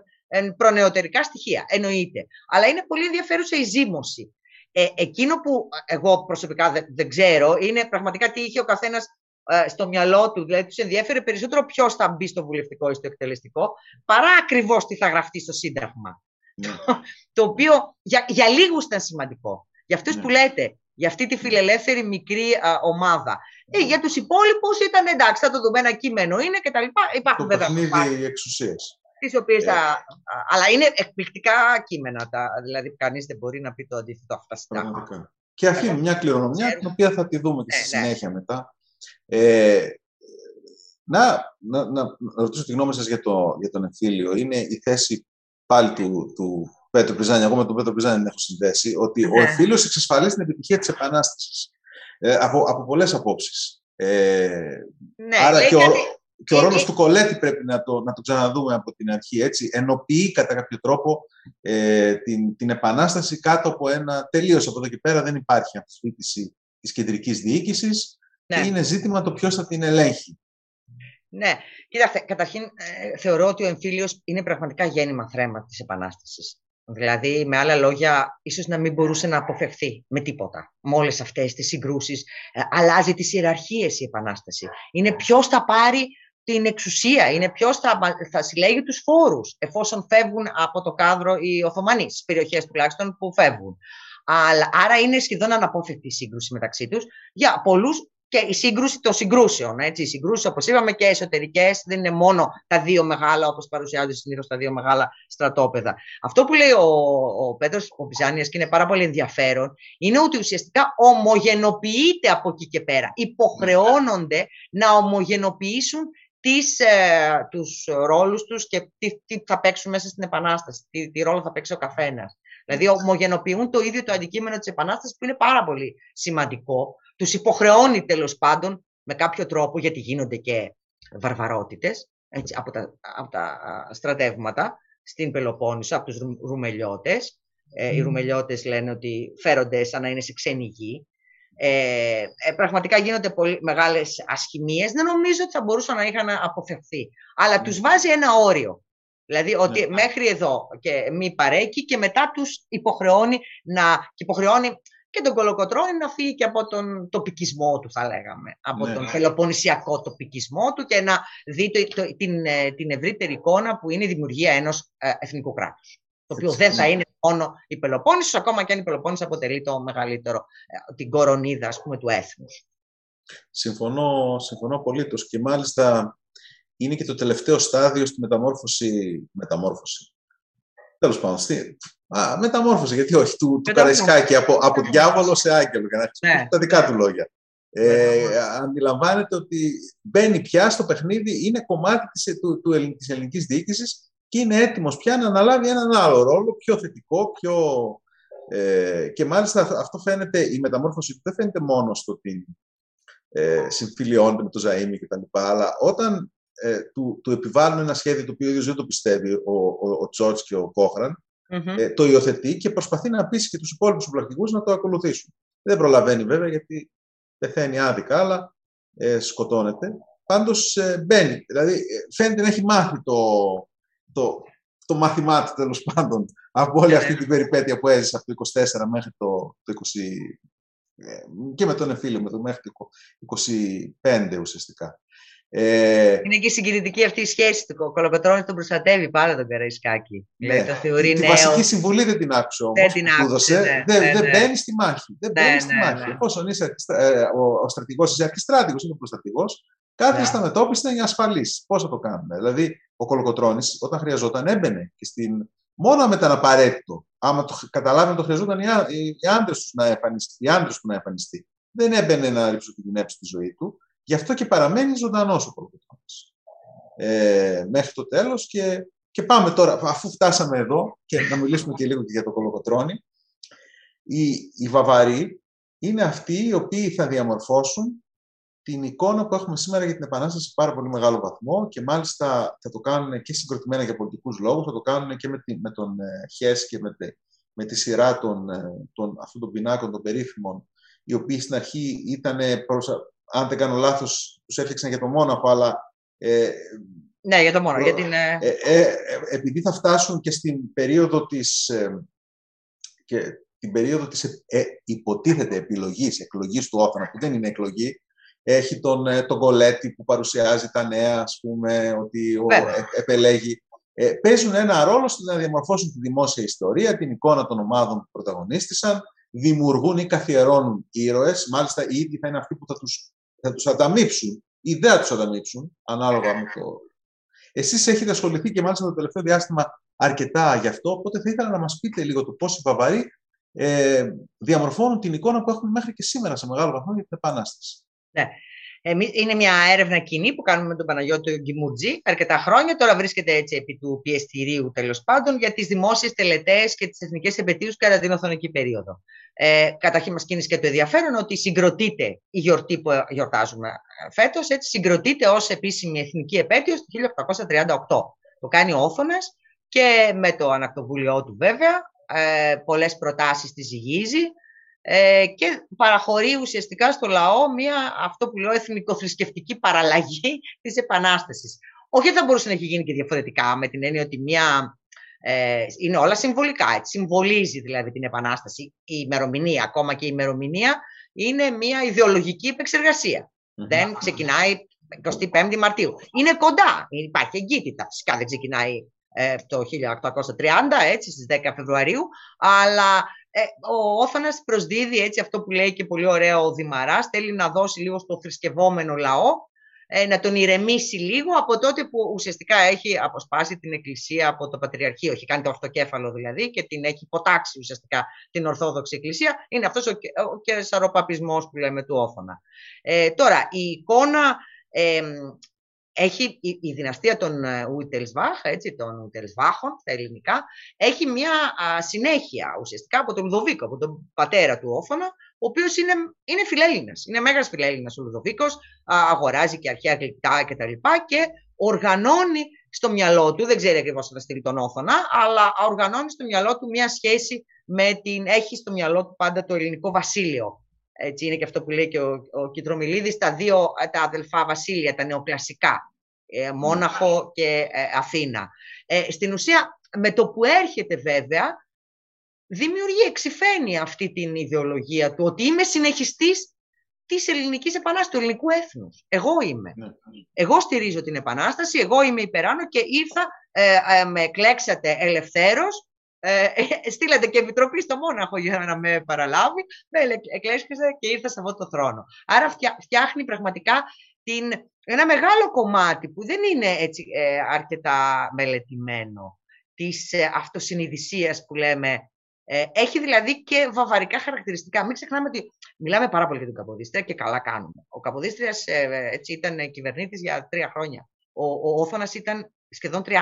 προνεωτερικά στοιχεία. Εννοείται. Αλλά είναι πολύ ενδιαφέρουσα η ζήμωση. Ε, εκείνο που εγώ προσωπικά δεν, ξέρω είναι πραγματικά τι είχε ο καθένας ε, στο μυαλό του. Δηλαδή, τους ενδιαφέρει περισσότερο ποιος θα μπει στο βουλευτικό ή στο εκτελεστικό, παρά ακριβώς τι θα γραφτεί στο Σύνταγμα. Ναι. το οποίο για, για λίγους ήταν σημαντικό. Για αυτούς ναι. που λέτε, για αυτή τη φιλελεύθερη μικρή ομάδα. Ε, ναι. για τους υπόλοιπους ήταν εντάξει, θα το δούμε ένα κείμενο είναι κτλ. Υπάρχουν το παιχνίδι εξουσίας τις οποίες θα... Αλλά είναι εκπληκτικά κείμενα, τα, δηλαδή κανείς δεν μπορεί να πει το αντίθετο αυτά Πραγματικά. Και αφήνει μια κληρονομιά, την οποία θα τη δούμε και στη ναι, ναι. συνέχεια μετά. Ε, να, να, να, ρωτήσω τη γνώμη σας για, το, για τον εμφύλιο. Είναι η θέση πάλι του, του Πέτρο Πριζάνη, εγώ με τον Πέτρο Πριζάνη έχω συνδέσει, ότι ο ναι. εμφύλιος εξασφαλίζει την επιτυχία της Επανάστασης. Ε, από, από πολλές απόψεις. Ε, ναι, άρα και ο, και ο ρόλος του Κολέτη πρέπει να το, να το ξαναδούμε από την αρχή. Έτσι. Ενοποιεί κατά κάποιο τρόπο ε, την, την επανάσταση κάτω από ένα. Τελείως από εδώ και πέρα δεν υπάρχει αμφισβήτηση της κεντρικής διοίκησης. Ναι. Και είναι ζήτημα το ποιος θα την ελέγχει. Ναι, κοίταξε, καταρχήν ε, θεωρώ ότι ο εμφύλιος είναι πραγματικά γέννημα θρέμα της Επανάστασης. Δηλαδή, με άλλα λόγια, ίσως να μην μπορούσε να αποφευθεί με τίποτα. Με όλες αυτές τις συγκρούσεις. Ε, αλλάζει τις ιεραρχίες η Επανάσταση. Είναι ποιος θα πάρει την εξουσία, είναι ποιος θα, θα συλλέγει τους φόρους εφόσον φεύγουν από το κάδρο οι Οθωμανοί, στις περιοχές τουλάχιστον που φεύγουν. Αλλά, άρα είναι σχεδόν αναπόφευκτη η σύγκρουση μεταξύ τους για πολλούς και η σύγκρουση των συγκρούσεων. Έτσι. Οι συγκρούσεις, όπως είπαμε, και εσωτερικές, δεν είναι μόνο τα δύο μεγάλα, όπως παρουσιάζονται συνήθως τα δύο μεγάλα στρατόπεδα. Αυτό που λέει ο, ο Πέτρος ο Πιζάνια και είναι πάρα πολύ ενδιαφέρον, είναι ότι ουσιαστικά ομογενοποιείται από εκεί και πέρα. Υποχρεώνονται να ομογενοποιήσουν τις, ε, τους ρόλους τους και τι, τι θα παίξουν μέσα στην Επανάσταση, τι, τι ρόλο θα παίξει ο καθένας. Δηλαδή ομογενοποιούν το ίδιο το αντικείμενο της Επανάστασης που είναι πάρα πολύ σημαντικό. Τους υποχρεώνει τέλος πάντων με κάποιο τρόπο, γιατί γίνονται και βαρβαρότητες έτσι, από, τα, από τα στρατεύματα στην Πελοπόννησο, από τους Ρουμελιώτες. Ε, οι Ρουμελιώτες λένε ότι φέρονται σαν να είναι σε ξένη γη. Ε, ε, πραγματικά γίνονται πολύ μεγάλες ασχημίες. Δεν νομίζω ότι θα μπορούσαν να είχαν αποφευθεί. Αλλά τους βάζει ένα όριο. Δηλαδή ότι ναι. μέχρι εδώ και μη παρέκει και μετά τους υποχρεώνει να και υποχρεώνει και τον Κολοκοτρώνη να φύγει και από τον τοπικισμό του θα λέγαμε, από ναι. τον πελοποννησιακό τοπικισμό του και να δει το, την, ε, την ευρύτερη εικόνα που είναι η δημιουργία ενός ε, εθνικού κράτους. Το οποίο δεν θα είναι μόνο η Πελοπόννησος, ακόμα και αν η Πελοπόννησος αποτελεί το μεγαλύτερο, ε, την κορονίδα ας πούμε, του έθνους. Συμφωνώ, συμφωνώ πολύ και μάλιστα είναι και το τελευταίο στάδιο στη μεταμόρφωση. Μεταμόρφωση. Τέλος πάντων, στη, α, μεταμόρφωση, γιατί όχι, του, του Καραϊσκάκη από, από διάβολο σε άγγελο, για να χρησιμοποιήσω ναι. τα δικά του λόγια. Ε, αντιλαμβάνεται ότι μπαίνει πια στο παιχνίδι, είναι κομμάτι της, του, του, της ελληνικής διοίκησης και είναι έτοιμος πια να αναλάβει έναν άλλο ρόλο, πιο θετικό, πιο... Ε, και μάλιστα αυτό φαίνεται, η μεταμόρφωση του δεν φαίνεται μόνο στο ότι ε, συμφιλιώνεται με το Ζαΐμι και τα λοιπά, αλλά όταν ε, του, του επιβάλλουν ένα σχέδιο το οποίο ο ίδιος δεν το πιστεύει ο, ο, ο και ο κοχραν ε, το υιοθετεί και προσπαθεί να πείσει και τους υπόλοιπους πρακτικούς να το ακολουθήσουν. Δεν προλαβαίνει βέβαια γιατί πεθαίνει άδικα, αλλά ε, σκοτώνεται. Πάντως ε, μπαίνει. Δηλαδή ε, φαίνεται να έχει μάθει το, το, το μάθημά του τέλος πάντων από όλη αυτή την περιπέτεια που έζησε από το 24 μέχρι το, το 20, ε, και με τον εφήλιο, με το μέχρι το 25 ουσιαστικά. Ε... Είναι και συγκινητική αυτή η σχέση του. Ο Κολοκοτρώνης τον προστατεύει πάρα τον Καραϊσκάκη. Ναι. Δηλαδή το θεωρεί τη νέος. βασική συμβουλή δεν την άκουσε όμως. Δεν την άκουσε. Ναι, δεν, ναι, δεν ναι. μπαίνει στη μάχη. Δεν ναι, μπαίνει στη μάχη. Εφόσον είσαι ε, ο, ο στρατηγός, είσαι αρχιστράτηγος, είναι ο προστατηγός, κάθε ναι. σταμετόπιση είναι ασφαλή. Πώς θα το κάνουμε; Δηλαδή, ο Κολοκοτρώνης, όταν χρειαζόταν, έμπαινε και στην. Μόνο με ήταν απαραίτητο. Άμα το καταλάβει το χρειαζόταν οι, οι άντρες τους να εμφανιστεί, οι άντρες του να εμφανιστεί. Δεν έμπαινε να ριψοκινδυνεύσει τη ζωή του. Γι' αυτό και παραμένει ζωντανός ο Κολοκοτρώνης. Ε, μέχρι το τέλος και, και πάμε τώρα, αφού φτάσαμε εδώ και να μιλήσουμε και λίγο και για το Κολοκοτρώνη, οι, οι Βαβαροί είναι αυτοί οι οποίοι θα διαμορφώσουν την εικόνα που έχουμε σήμερα για την Επανάσταση σε πάρα πολύ μεγάλο βαθμό και μάλιστα θα το κάνουν και συγκροτημένα για πολιτικούς λόγους, θα το κάνουν και με, τη, με τον ε, Χες και με, τη, με τη σειρά των, ε, των, αυτών των πινάκων των περίφημων, οι οποίοι στην αρχή ήταν αν δεν κάνω λάθος, τους έφτιαξαν για το Μόναχο, αλλά... Ε, ναι, για το Μόναχο. Για την... Ε, ε, ε, επειδή θα φτάσουν και στην περίοδο της... και την περίοδο της υποτίθεται επιλογής, εκλογής του Όθανα, που δεν είναι εκλογή, έχει τον, τον Κολέτη που παρουσιάζει τα νέα, ας πούμε, ότι ο, επελέγει. Ε, παίζουν ένα ρόλο στο να διαμορφώσουν τη δημόσια ιστορία, την εικόνα των ομάδων που πρωταγωνίστησαν, δημιουργούν ή καθιερώνουν ήρωες, μάλιστα οι ίδιοι θα είναι αυτοί που θα τους θα τους ανταμείψουν ή δεν θα τους ανταμείψουν, ανάλογα με το... Εσείς έχετε ασχοληθεί και μάλιστα το τελευταίο διάστημα αρκετά γι' αυτό, οπότε θα ήθελα να μας πείτε λίγο το πώς οι Βαβαροί ε, διαμορφώνουν την εικόνα που έχουμε μέχρι και σήμερα σε μεγάλο βαθμό για την Επανάσταση. Ναι είναι μια έρευνα κοινή που κάνουμε με τον Παναγιώτη Γκιμουτζή αρκετά χρόνια. Τώρα βρίσκεται έτσι επί του πιεστηρίου τέλος πάντων για τις δημόσιες τελετές και τις εθνικές επαιτίους κατά την Οθονική περίοδο. Ε, καταρχήν, μας κίνησε και το ενδιαφέρον ότι συγκροτείται η γιορτή που γιορτάζουμε φέτος, έτσι συγκροτείται ως επίσημη εθνική επέτειος το 1838. Το κάνει ο Όθωνα και με το ανακτοβούλιο του βέβαια. Ε, πολλές προτάσεις τη ζυγίζει ε, και παραχωρεί ουσιαστικά στο λαό μια, αυτό που λέω, εθνικοθρησκευτική παραλλαγή της Επανάστασης. Όχι ότι θα μπορούσε να έχει γίνει και διαφορετικά, με την έννοια ότι μια, ε, είναι όλα συμβολικά, έτσι, συμβολίζει δηλαδή την Επανάσταση. Η ημερομηνία, ακόμα και η ημερομηνία, είναι μια ιδεολογική επεξεργασία. Δεν ξεκινάει 25 Μαρτίου. Είναι κοντά, υπάρχει εγκύτητα. Φυσικά δεν ξεκινάει ε, το 1830, έτσι, στις 10 Φεβρουαρίου, αλλά ε, ο Όθωνας προσδίδει έτσι αυτό που λέει και πολύ ωραία ο Δημαράς, θέλει να δώσει λίγο στο θρησκευόμενο λαό, ε, να τον ηρεμήσει λίγο από τότε που ουσιαστικά έχει αποσπάσει την Εκκλησία από το Πατριαρχείο, έχει κάνει το αυτοκέφαλο δηλαδή και την έχει υποτάξει ουσιαστικά την Ορθόδοξη Εκκλησία. Είναι αυτός ο, ο κεσαροπαπισμός που λέμε του Όθωνα. Ε, τώρα, η εικόνα ε, έχει η, δυναστεία των Ουιτελσβάχ, έτσι, των Ουιτελσβάχων στα ελληνικά, έχει μια συνέχεια ουσιαστικά από τον Λουδοβίκο, από τον πατέρα του Όφωνα, ο οποίος είναι, είναι φιλέλληνας, είναι μέγας φιλέλληνας ο Λουδοβίκος, αγοράζει και αρχαία γλυπτά κτλ. Και, και οργανώνει στο μυαλό του, δεν ξέρει ακριβώς θα στείλει τον Όφωνα, αλλά οργανώνει στο μυαλό του μια σχέση με την, έχει στο μυαλό του πάντα το ελληνικό βασίλειο, έτσι είναι και αυτό που λέει και ο, ο Κιτρομιλίδης, τα δύο τα αδελφά βασίλεια, τα νεοκλασικά, ε, Μόναχο και ε, Αθήνα. Ε, στην ουσία, με το που έρχεται βέβαια, δημιουργεί, εξηφαίνει αυτή την ιδεολογία του, ότι είμαι συνεχιστής της ελληνικής επανάστασης, του ελληνικού έθνους. Εγώ είμαι. Ναι. Εγώ στηρίζω την επανάσταση, εγώ είμαι υπεράνω και ήρθα, ε, με κλέξατε ελευθέρως, ε, στείλατε και επιτροπή στο Μόναχο για να με παραλάβει, με εκλέσκησε και ήρθα σε αυτό το θρόνο. Άρα φτιάχνει πραγματικά την, ένα μεγάλο κομμάτι που δεν είναι έτσι ε, αρκετά μελετημένο της ε, αυτοσυνειδησίας που λέμε. Ε, έχει δηλαδή και βαβαρικά χαρακτηριστικά. Μην ξεχνάμε ότι μιλάμε πάρα πολύ για τον Καποδίστρια και καλά κάνουμε. Ο Καποδίστριας ε, έτσι, ήταν κυβερνήτης για τρία χρόνια. Ο, ο Όθωνας ήταν σχεδόν 30.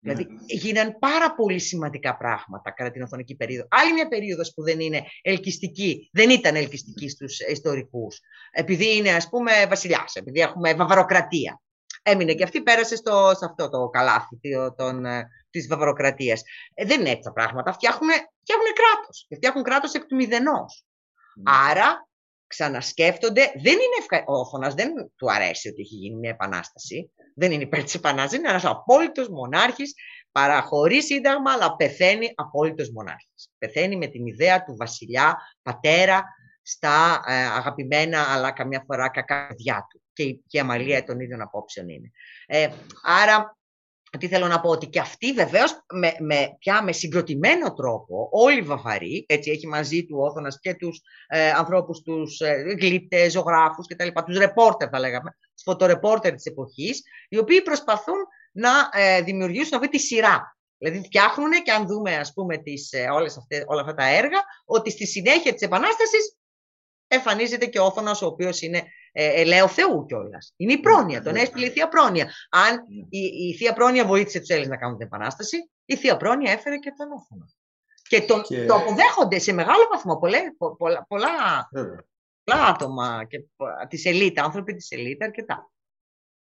Δηλαδή ναι. γίναν πάρα πολύ σημαντικά πράγματα κατά την Οθωνική περίοδο. Άλλη μια περίοδος που δεν είναι ελκυστική, δεν ήταν ελκυστική στους ιστορικούς. Επειδή είναι ας πούμε βασιλιάς, επειδή έχουμε βαβαροκρατία. Έμεινε και αυτή, πέρασε στο, σε αυτό το καλάθι των, ε, της βαβαροκρατίας. Ε, δεν είναι έτσι τα πράγματα. Φτιάχνουν, φτιάχνουν κράτος. Και φτιάχνουν κράτος εκ του μηδενός. Ναι. Άρα ξανασκέφτονται. Δεν είναι ευκα... Ο Όθωνας δεν του αρέσει ότι έχει γίνει μια επανάσταση δεν είναι υπέρ της επανάστασης, είναι ένας απόλυτος μονάρχης, παραχωρείς σύνταγμα, αλλά πεθαίνει απόλυτος μονάρχης. Πεθαίνει με την ιδέα του βασιλιά, πατέρα, στα ε, αγαπημένα, αλλά καμιά φορά κακά παιδιά του. Και η, και η αμαλία των ίδιων απόψεων είναι. Ε, άρα, τι θέλω να πω, ότι και αυτή βεβαίως με, με, πια με συγκροτημένο τρόπο, όλοι οι Βαβαροί, έτσι έχει μαζί του ο και τους ε, ανθρώπους, τους ε, γλύπτες, ζωγράφους κτλ., τους ρεπόρτερ θα λέγαμε, φωτορεπόρτερ της εποχής, οι οποίοι προσπαθούν να ε, δημιουργήσουν αυτή τη σειρά. Δηλαδή φτιάχνουν και αν δούμε ας πούμε τις, ε, όλες αυτές, όλα αυτά τα έργα, ότι στη συνέχεια της Επανάστασης εμφανίζεται και ο Όθωνας, ο οποίος είναι ε, ελαίο Θεού κιόλας. Είναι η πρόνοια, τον έστειλε η Θεία Πρόνοια. Αν η, η Θεία Πρόνοια βοήθησε τους Έλληνες να κάνουν την Επανάσταση, η Θεία Πρόνοια έφερε και τον Όθωνα. Και το, και... το αποδέχονται σε μεγάλο βαθμό πολλά, πολλά, πολλά άτομα και της ελίτα, άνθρωποι της ελίτα αρκετά.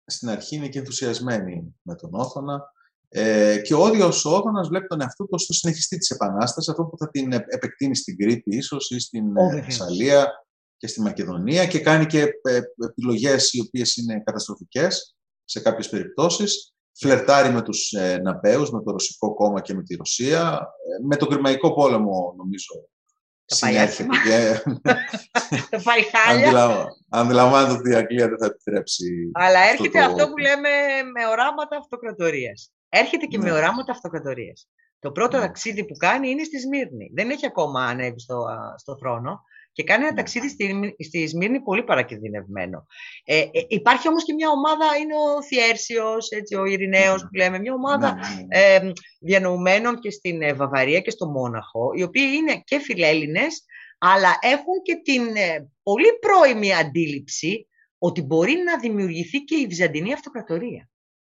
Στην αρχή είναι και ενθουσιασμένοι με τον Όθωνα. Ε, και ο ίδιο ο Όθωνα βλέπει τον εαυτό του στο συνεχιστή της Επανάστασης, αυτό που θα την επεκτείνει στην Κρήτη, ίσως ή στην oh, Θεσσαλία και στη Μακεδονία και κάνει και ε, επιλογές οι οποίες είναι καταστροφικές σε κάποιες περιπτώσεις. Φλερτάρει με τους ε, Ναπέους, με το Ρωσικό κόμμα και με τη Ρωσία. Ε, με τον Κρημαϊκό πόλεμο, νομίζω, συνέχεια. Το πάει χάλια. Αντιλαμβάνεται ότι η Αγγλία δεν θα επιτρέψει. Αλλά έρχεται αυτό, που λέμε με οράματα αυτοκρατορίας. Έρχεται και με ναι. οράματα αυτοκρατορίας. Το πρώτο ναι. ταξίδι που κάνει είναι στη Σμύρνη. Δεν έχει ακόμα ανέβει στο, στο θρόνο και κάνει ένα ναι. ταξίδι στη, στη Σμύρνη πολύ παρακινδυνευμένο. Ε, ε, υπάρχει όμως και μια ομάδα, είναι ο Θιέρσιος, έτσι, ο Ειρηναίος που λέμε, μια ομάδα ε, διανοουμένων και στην ε, Βαβαρία και στο Μόναχο, οι οποίοι είναι και φιλέλληνες, αλλά έχουν και την ε, πολύ πρώιμη αντίληψη ότι μπορεί να δημιουργηθεί και η Βυζαντινή Αυτοκρατορία.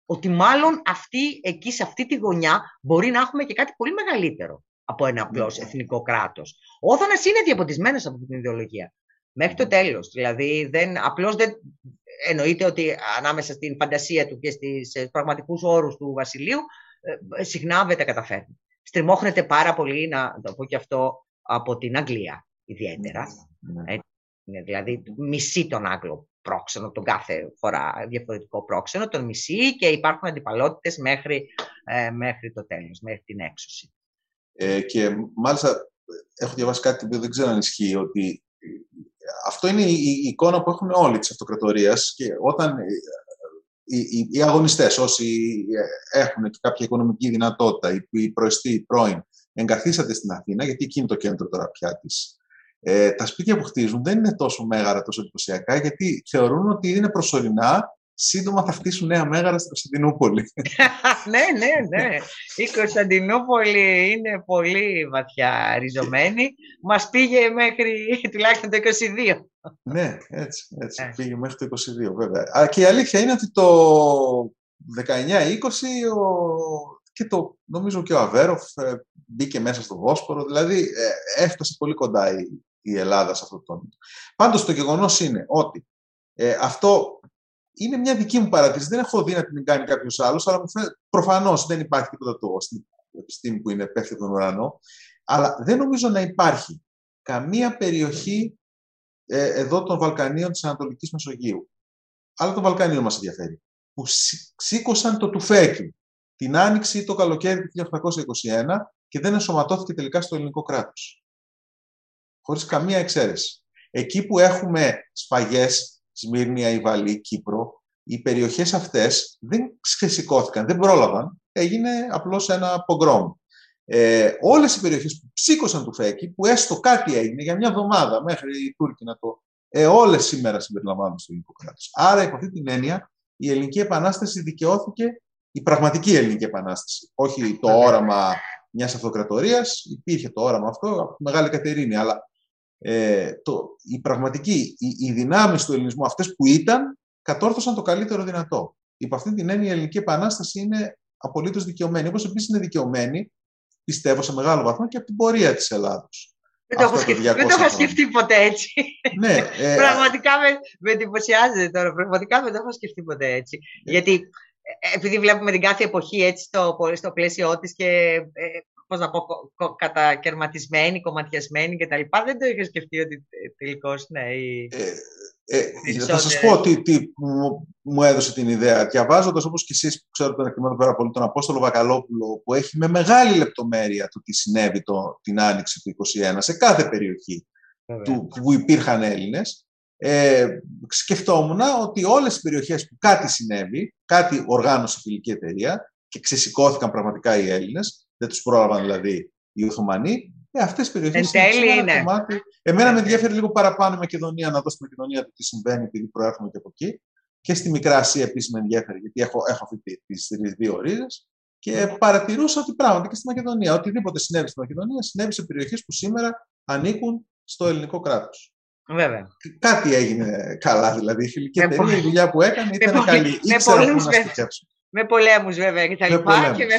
Ότι μάλλον αυτή, εκεί σε αυτή τη γωνιά μπορεί να έχουμε και κάτι πολύ μεγαλύτερο από ένα απλώ ναι. εθνικό κράτος. Ο Όθωνας είναι διαποτισμένος από την ιδεολογία. Μέχρι το ναι. τέλος. Δηλαδή, δεν, απλώς δεν εννοείται ότι ανάμεσα στην φαντασία του και στις ε, πραγματικούς όρους του βασιλείου ε, συχνά δεν τα καταφέρνει. Στριμώχνεται πάρα πολύ, να το πω και αυτό, από την Αγγλία ιδιαίτερα. Ναι. δηλαδή, μισεί τον Άγγλο πρόξενο, τον κάθε φορά διαφορετικό πρόξενο, τον μισεί και υπάρχουν αντιπαλότητες μέχρι, ε, μέχρι το τέλος, μέχρι την έξωση. Ε, και μάλιστα έχω διαβάσει κάτι που δεν ξέρω αν ισχύει, ότι αυτό είναι η, εικόνα που έχουν όλοι της αυτοκρατορίας και όταν ε, οι, οι, οι αγωνιστές, όσοι έχουν και κάποια οικονομική δυνατότητα, οι, οι προεστοί, οι πρώην, εγκαθίσατε στην Αθήνα, γιατί εκεί είναι το κέντρο τώρα πια της. Ε, τα σπίτια που χτίζουν δεν είναι τόσο μέγαρα, τόσο εντυπωσιακά, γιατί θεωρούν ότι είναι προσωρινά σύντομα θα χτίσουν νέα μέγαρα στην Κωνσταντινούπολη. ναι, ναι, ναι. Η Κωνσταντινούπολη είναι πολύ βαθιά ριζωμένη. Μας πήγε μέχρι τουλάχιστον το 22. ναι, έτσι, έτσι. Ναι. Πήγε μέχρι το 22, βέβαια. Αλλά και η αλήθεια είναι ότι το 19-20 και το, νομίζω και ο Αβέροφ ε, μπήκε μέσα στο Βόσπορο, δηλαδή ε, έφτασε πολύ κοντά η, η Ελλάδα σε αυτό το τόνο. Πάντως το γεγονός είναι ότι ε, αυτό είναι μια δική μου παρατήρηση. Δεν έχω δει να την κάνει κάποιος άλλος, αλλά προφανώς δεν υπάρχει τίποτα το στην επιστήμη που είναι πέφτει τον ουρανό. Αλλά δεν νομίζω να υπάρχει καμία περιοχή ε, εδώ των Βαλκανίων της Ανατολικής Μεσογείου. Αλλά των Βαλκανίων μας ενδιαφέρει. Που σήκωσαν το τουφέκι την άνοιξη το καλοκαίρι του 1821 και δεν ενσωματώθηκε τελικά στο ελληνικό κράτος. Χωρίς καμία εξαίρεση. Εκεί που έχουμε σφαγές Σμύρνη, Αϊβαλή, Κύπρο, οι περιοχές αυτές δεν ξεσηκώθηκαν, δεν πρόλαβαν, έγινε απλώς ένα πογκρόμ. Ε, όλες οι περιοχές που ψήκωσαν του Φέκη, που έστω κάτι έγινε για μια εβδομάδα μέχρι οι Τούρκοι να το... Ε, όλες σήμερα συμπεριλαμβάνουν στο ελληνικό κράτος. Άρα, υπό αυτή την έννοια, η Ελληνική Επανάσταση δικαιώθηκε, η πραγματική Ελληνική Επανάσταση, όχι το όραμα μιας αυτοκρατορίας, υπήρχε το όραμα αυτό από τη Μεγάλη Κατερίνη, αλλά ε, το, η πραγματική, οι, οι δυνάμεις του ελληνισμού αυτές που ήταν, κατόρθωσαν το καλύτερο δυνατό. Υπό αυτή την έννοια η Ελληνική Επανάσταση είναι απολύτως δικαιωμένη. Όπως επίσης είναι δικαιωμένη, πιστεύω σε μεγάλο βαθμό, και από την πορεία της Ελλάδος. Δεν το, έχω σκεφτεί, δεν το σκεφτεί ποτέ έτσι. Ναι, ε, πραγματικά με, με εντυπωσιάζεται τώρα. Πραγματικά δεν το έχω σκεφτεί ποτέ έτσι. Ε, Γιατί ε, επειδή βλέπουμε την κάθε εποχή έτσι στο, στο πλαίσιο της και ε, πώς να πω, κατακαιρματισμένη, κομματιασμένη κτλ. Δεν το είχα σκεφτεί ότι τελικώς ναι. Η... Ε, ε, θα σας πω τι, τι μου, μου, έδωσε την ιδέα. Διαβάζοντας όπως και εσείς που ξέρετε τον εκτιμάτε πάρα πολύ, τον Απόστολο Βακαλόπουλο, που έχει με μεγάλη λεπτομέρεια το τι συνέβη το, την άνοιξη του 1921 σε κάθε περιοχή του, που υπήρχαν Έλληνες. Ε, σκεφτόμουν ότι όλες οι περιοχές που κάτι συνέβη, κάτι οργάνωσε η φιλική εταιρεία και ξεσηκώθηκαν πραγματικά οι Έλληνες, δεν τους πρόλαβαν δηλαδή οι Οθωμανοί. Ε, Αυτές τι περιοχές είναι. είναι. Κομμάτι. Εμένα με ενδιαφέρει λίγο παραπάνω η Μακεδονία, να δω στη Μακεδονία το τι συμβαίνει, επειδή προέρχομαι και από εκεί. Και στη Μικρά Ασία επίσης με ενδιαφέρει, γιατί έχω, έχω αυτή τις δύο ρίζε. Και παρατηρούσα ότι πράγματι και στη Μακεδονία, οτιδήποτε συνέβη στη Μακεδονία, συνέβη σε περιοχές που σήμερα ανήκουν στο ελληνικό κράτος. Βέβαια. Κάτι έγινε καλά, δηλαδή. Η φιλική εταιρεία, η δουλειά που έκανε ήταν καλή. Ήξερα πού να στοιχεύσουν. Με πολέμους βέβαια και τα λοιπά και με,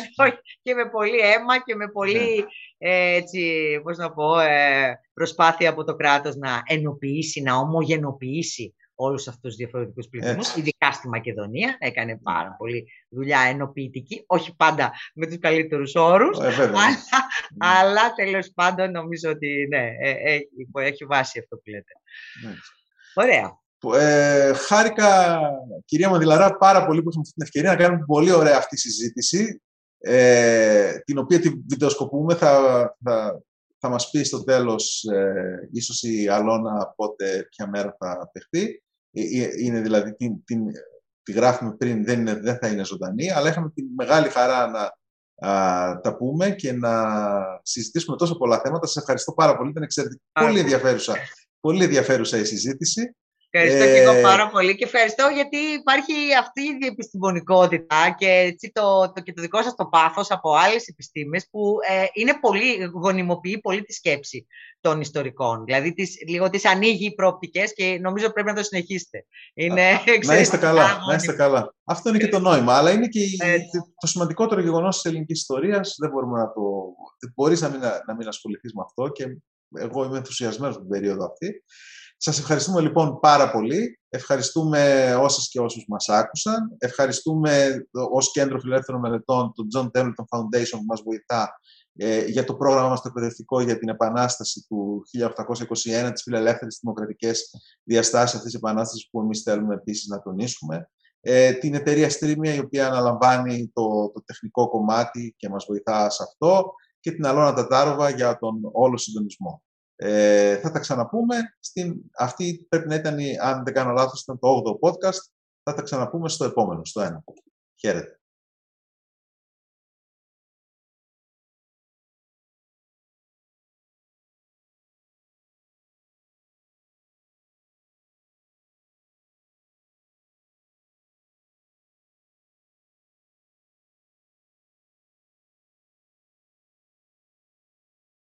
και με πολύ αίμα και με πολύ ναι. ε, έτσι, πώς να πω, ε, προσπάθεια από το κράτος να ενοποιήσει, να ομογενοποιήσει όλους αυτούς τους διαφορετικούς πληθυσμούς, ειδικά στη Μακεδονία. Έκανε πάρα πολύ δουλειά ενοποιητική, όχι πάντα με τους καλύτερους όρους, ε, αλλά, αλλά τέλος πάντων νομίζω ότι ναι, ε, ε, έχει βάση αυτό που λέτε. Ναι. Ωραία. Ε, χάρηκα, κυρία Μαδηλαρά, πάρα πολύ που είχαμε αυτή την ευκαιρία να κάνουμε πολύ ωραία αυτή τη συζήτηση, ε, την οποία τη βιντεοσκοπούμε. Θα, θα, θα μας πει στο τέλος, ε, ίσως η Αλώνα πότε, ποια μέρα θα παιχτεί. Ε, ε, είναι δηλαδή, την, την, τη γράφουμε πριν, δεν, είναι, δεν θα είναι ζωντανή, αλλά είχαμε τη μεγάλη χαρά να α, τα πούμε και να συζητήσουμε τόσο πολλά θέματα. Σας ευχαριστώ πάρα πολύ, ήταν εξαιρετικά πολύ ενδιαφέρουσα, πολύ ενδιαφέρουσα η συζήτηση. Ευχαριστώ ε... και εγώ πάρα πολύ και ευχαριστώ γιατί υπάρχει αυτή η διεπιστημονικότητα και, έτσι το, το, και το δικό σας το πάθος από άλλες επιστήμες που ε, είναι πολύ, γονιμοποιεί πολύ τη σκέψη των ιστορικών. Δηλαδή τις, λίγο τις ανοίγει προοπτικές και νομίζω πρέπει να το συνεχίσετε. Είναι να είστε καλά, να είστε καλά. Αυτό είναι και το νόημα, αλλά είναι και το σημαντικότερο γεγονός της ελληνικής ιστορίας. Δεν μπορούμε να το... Μπορείς να μην, να μην ασχοληθείς με αυτό και εγώ είμαι ενθουσιασμένος την περίοδο αυτή. Σας ευχαριστούμε λοιπόν πάρα πολύ. Ευχαριστούμε όσες και όσους μας άκουσαν. Ευχαριστούμε ως Κέντρο Φιλελεύθερων Μελετών τον John Templeton Foundation που μας βοηθά ε, για το πρόγραμμα μας το εκπαιδευτικό για την Επανάσταση του 1821, τις φιλελεύθερες δημοκρατικές διαστάσεις αυτής της Επανάστασης που εμείς θέλουμε επίσης να τονίσουμε. Ε, την εταιρεία Streamia η οποία αναλαμβάνει το, το τεχνικό κομμάτι και μας βοηθά σε αυτό και την Αλώνα Τατάροβα για τον όλο συντονισμό. Ε, θα τα ξαναπούμε. Στην, αυτή πρέπει να ήταν, αν δεν κάνω λάθος, ήταν το 8ο podcast. Θα τα ξαναπούμε στο επόμενο, στο ένα. Χαίρετε.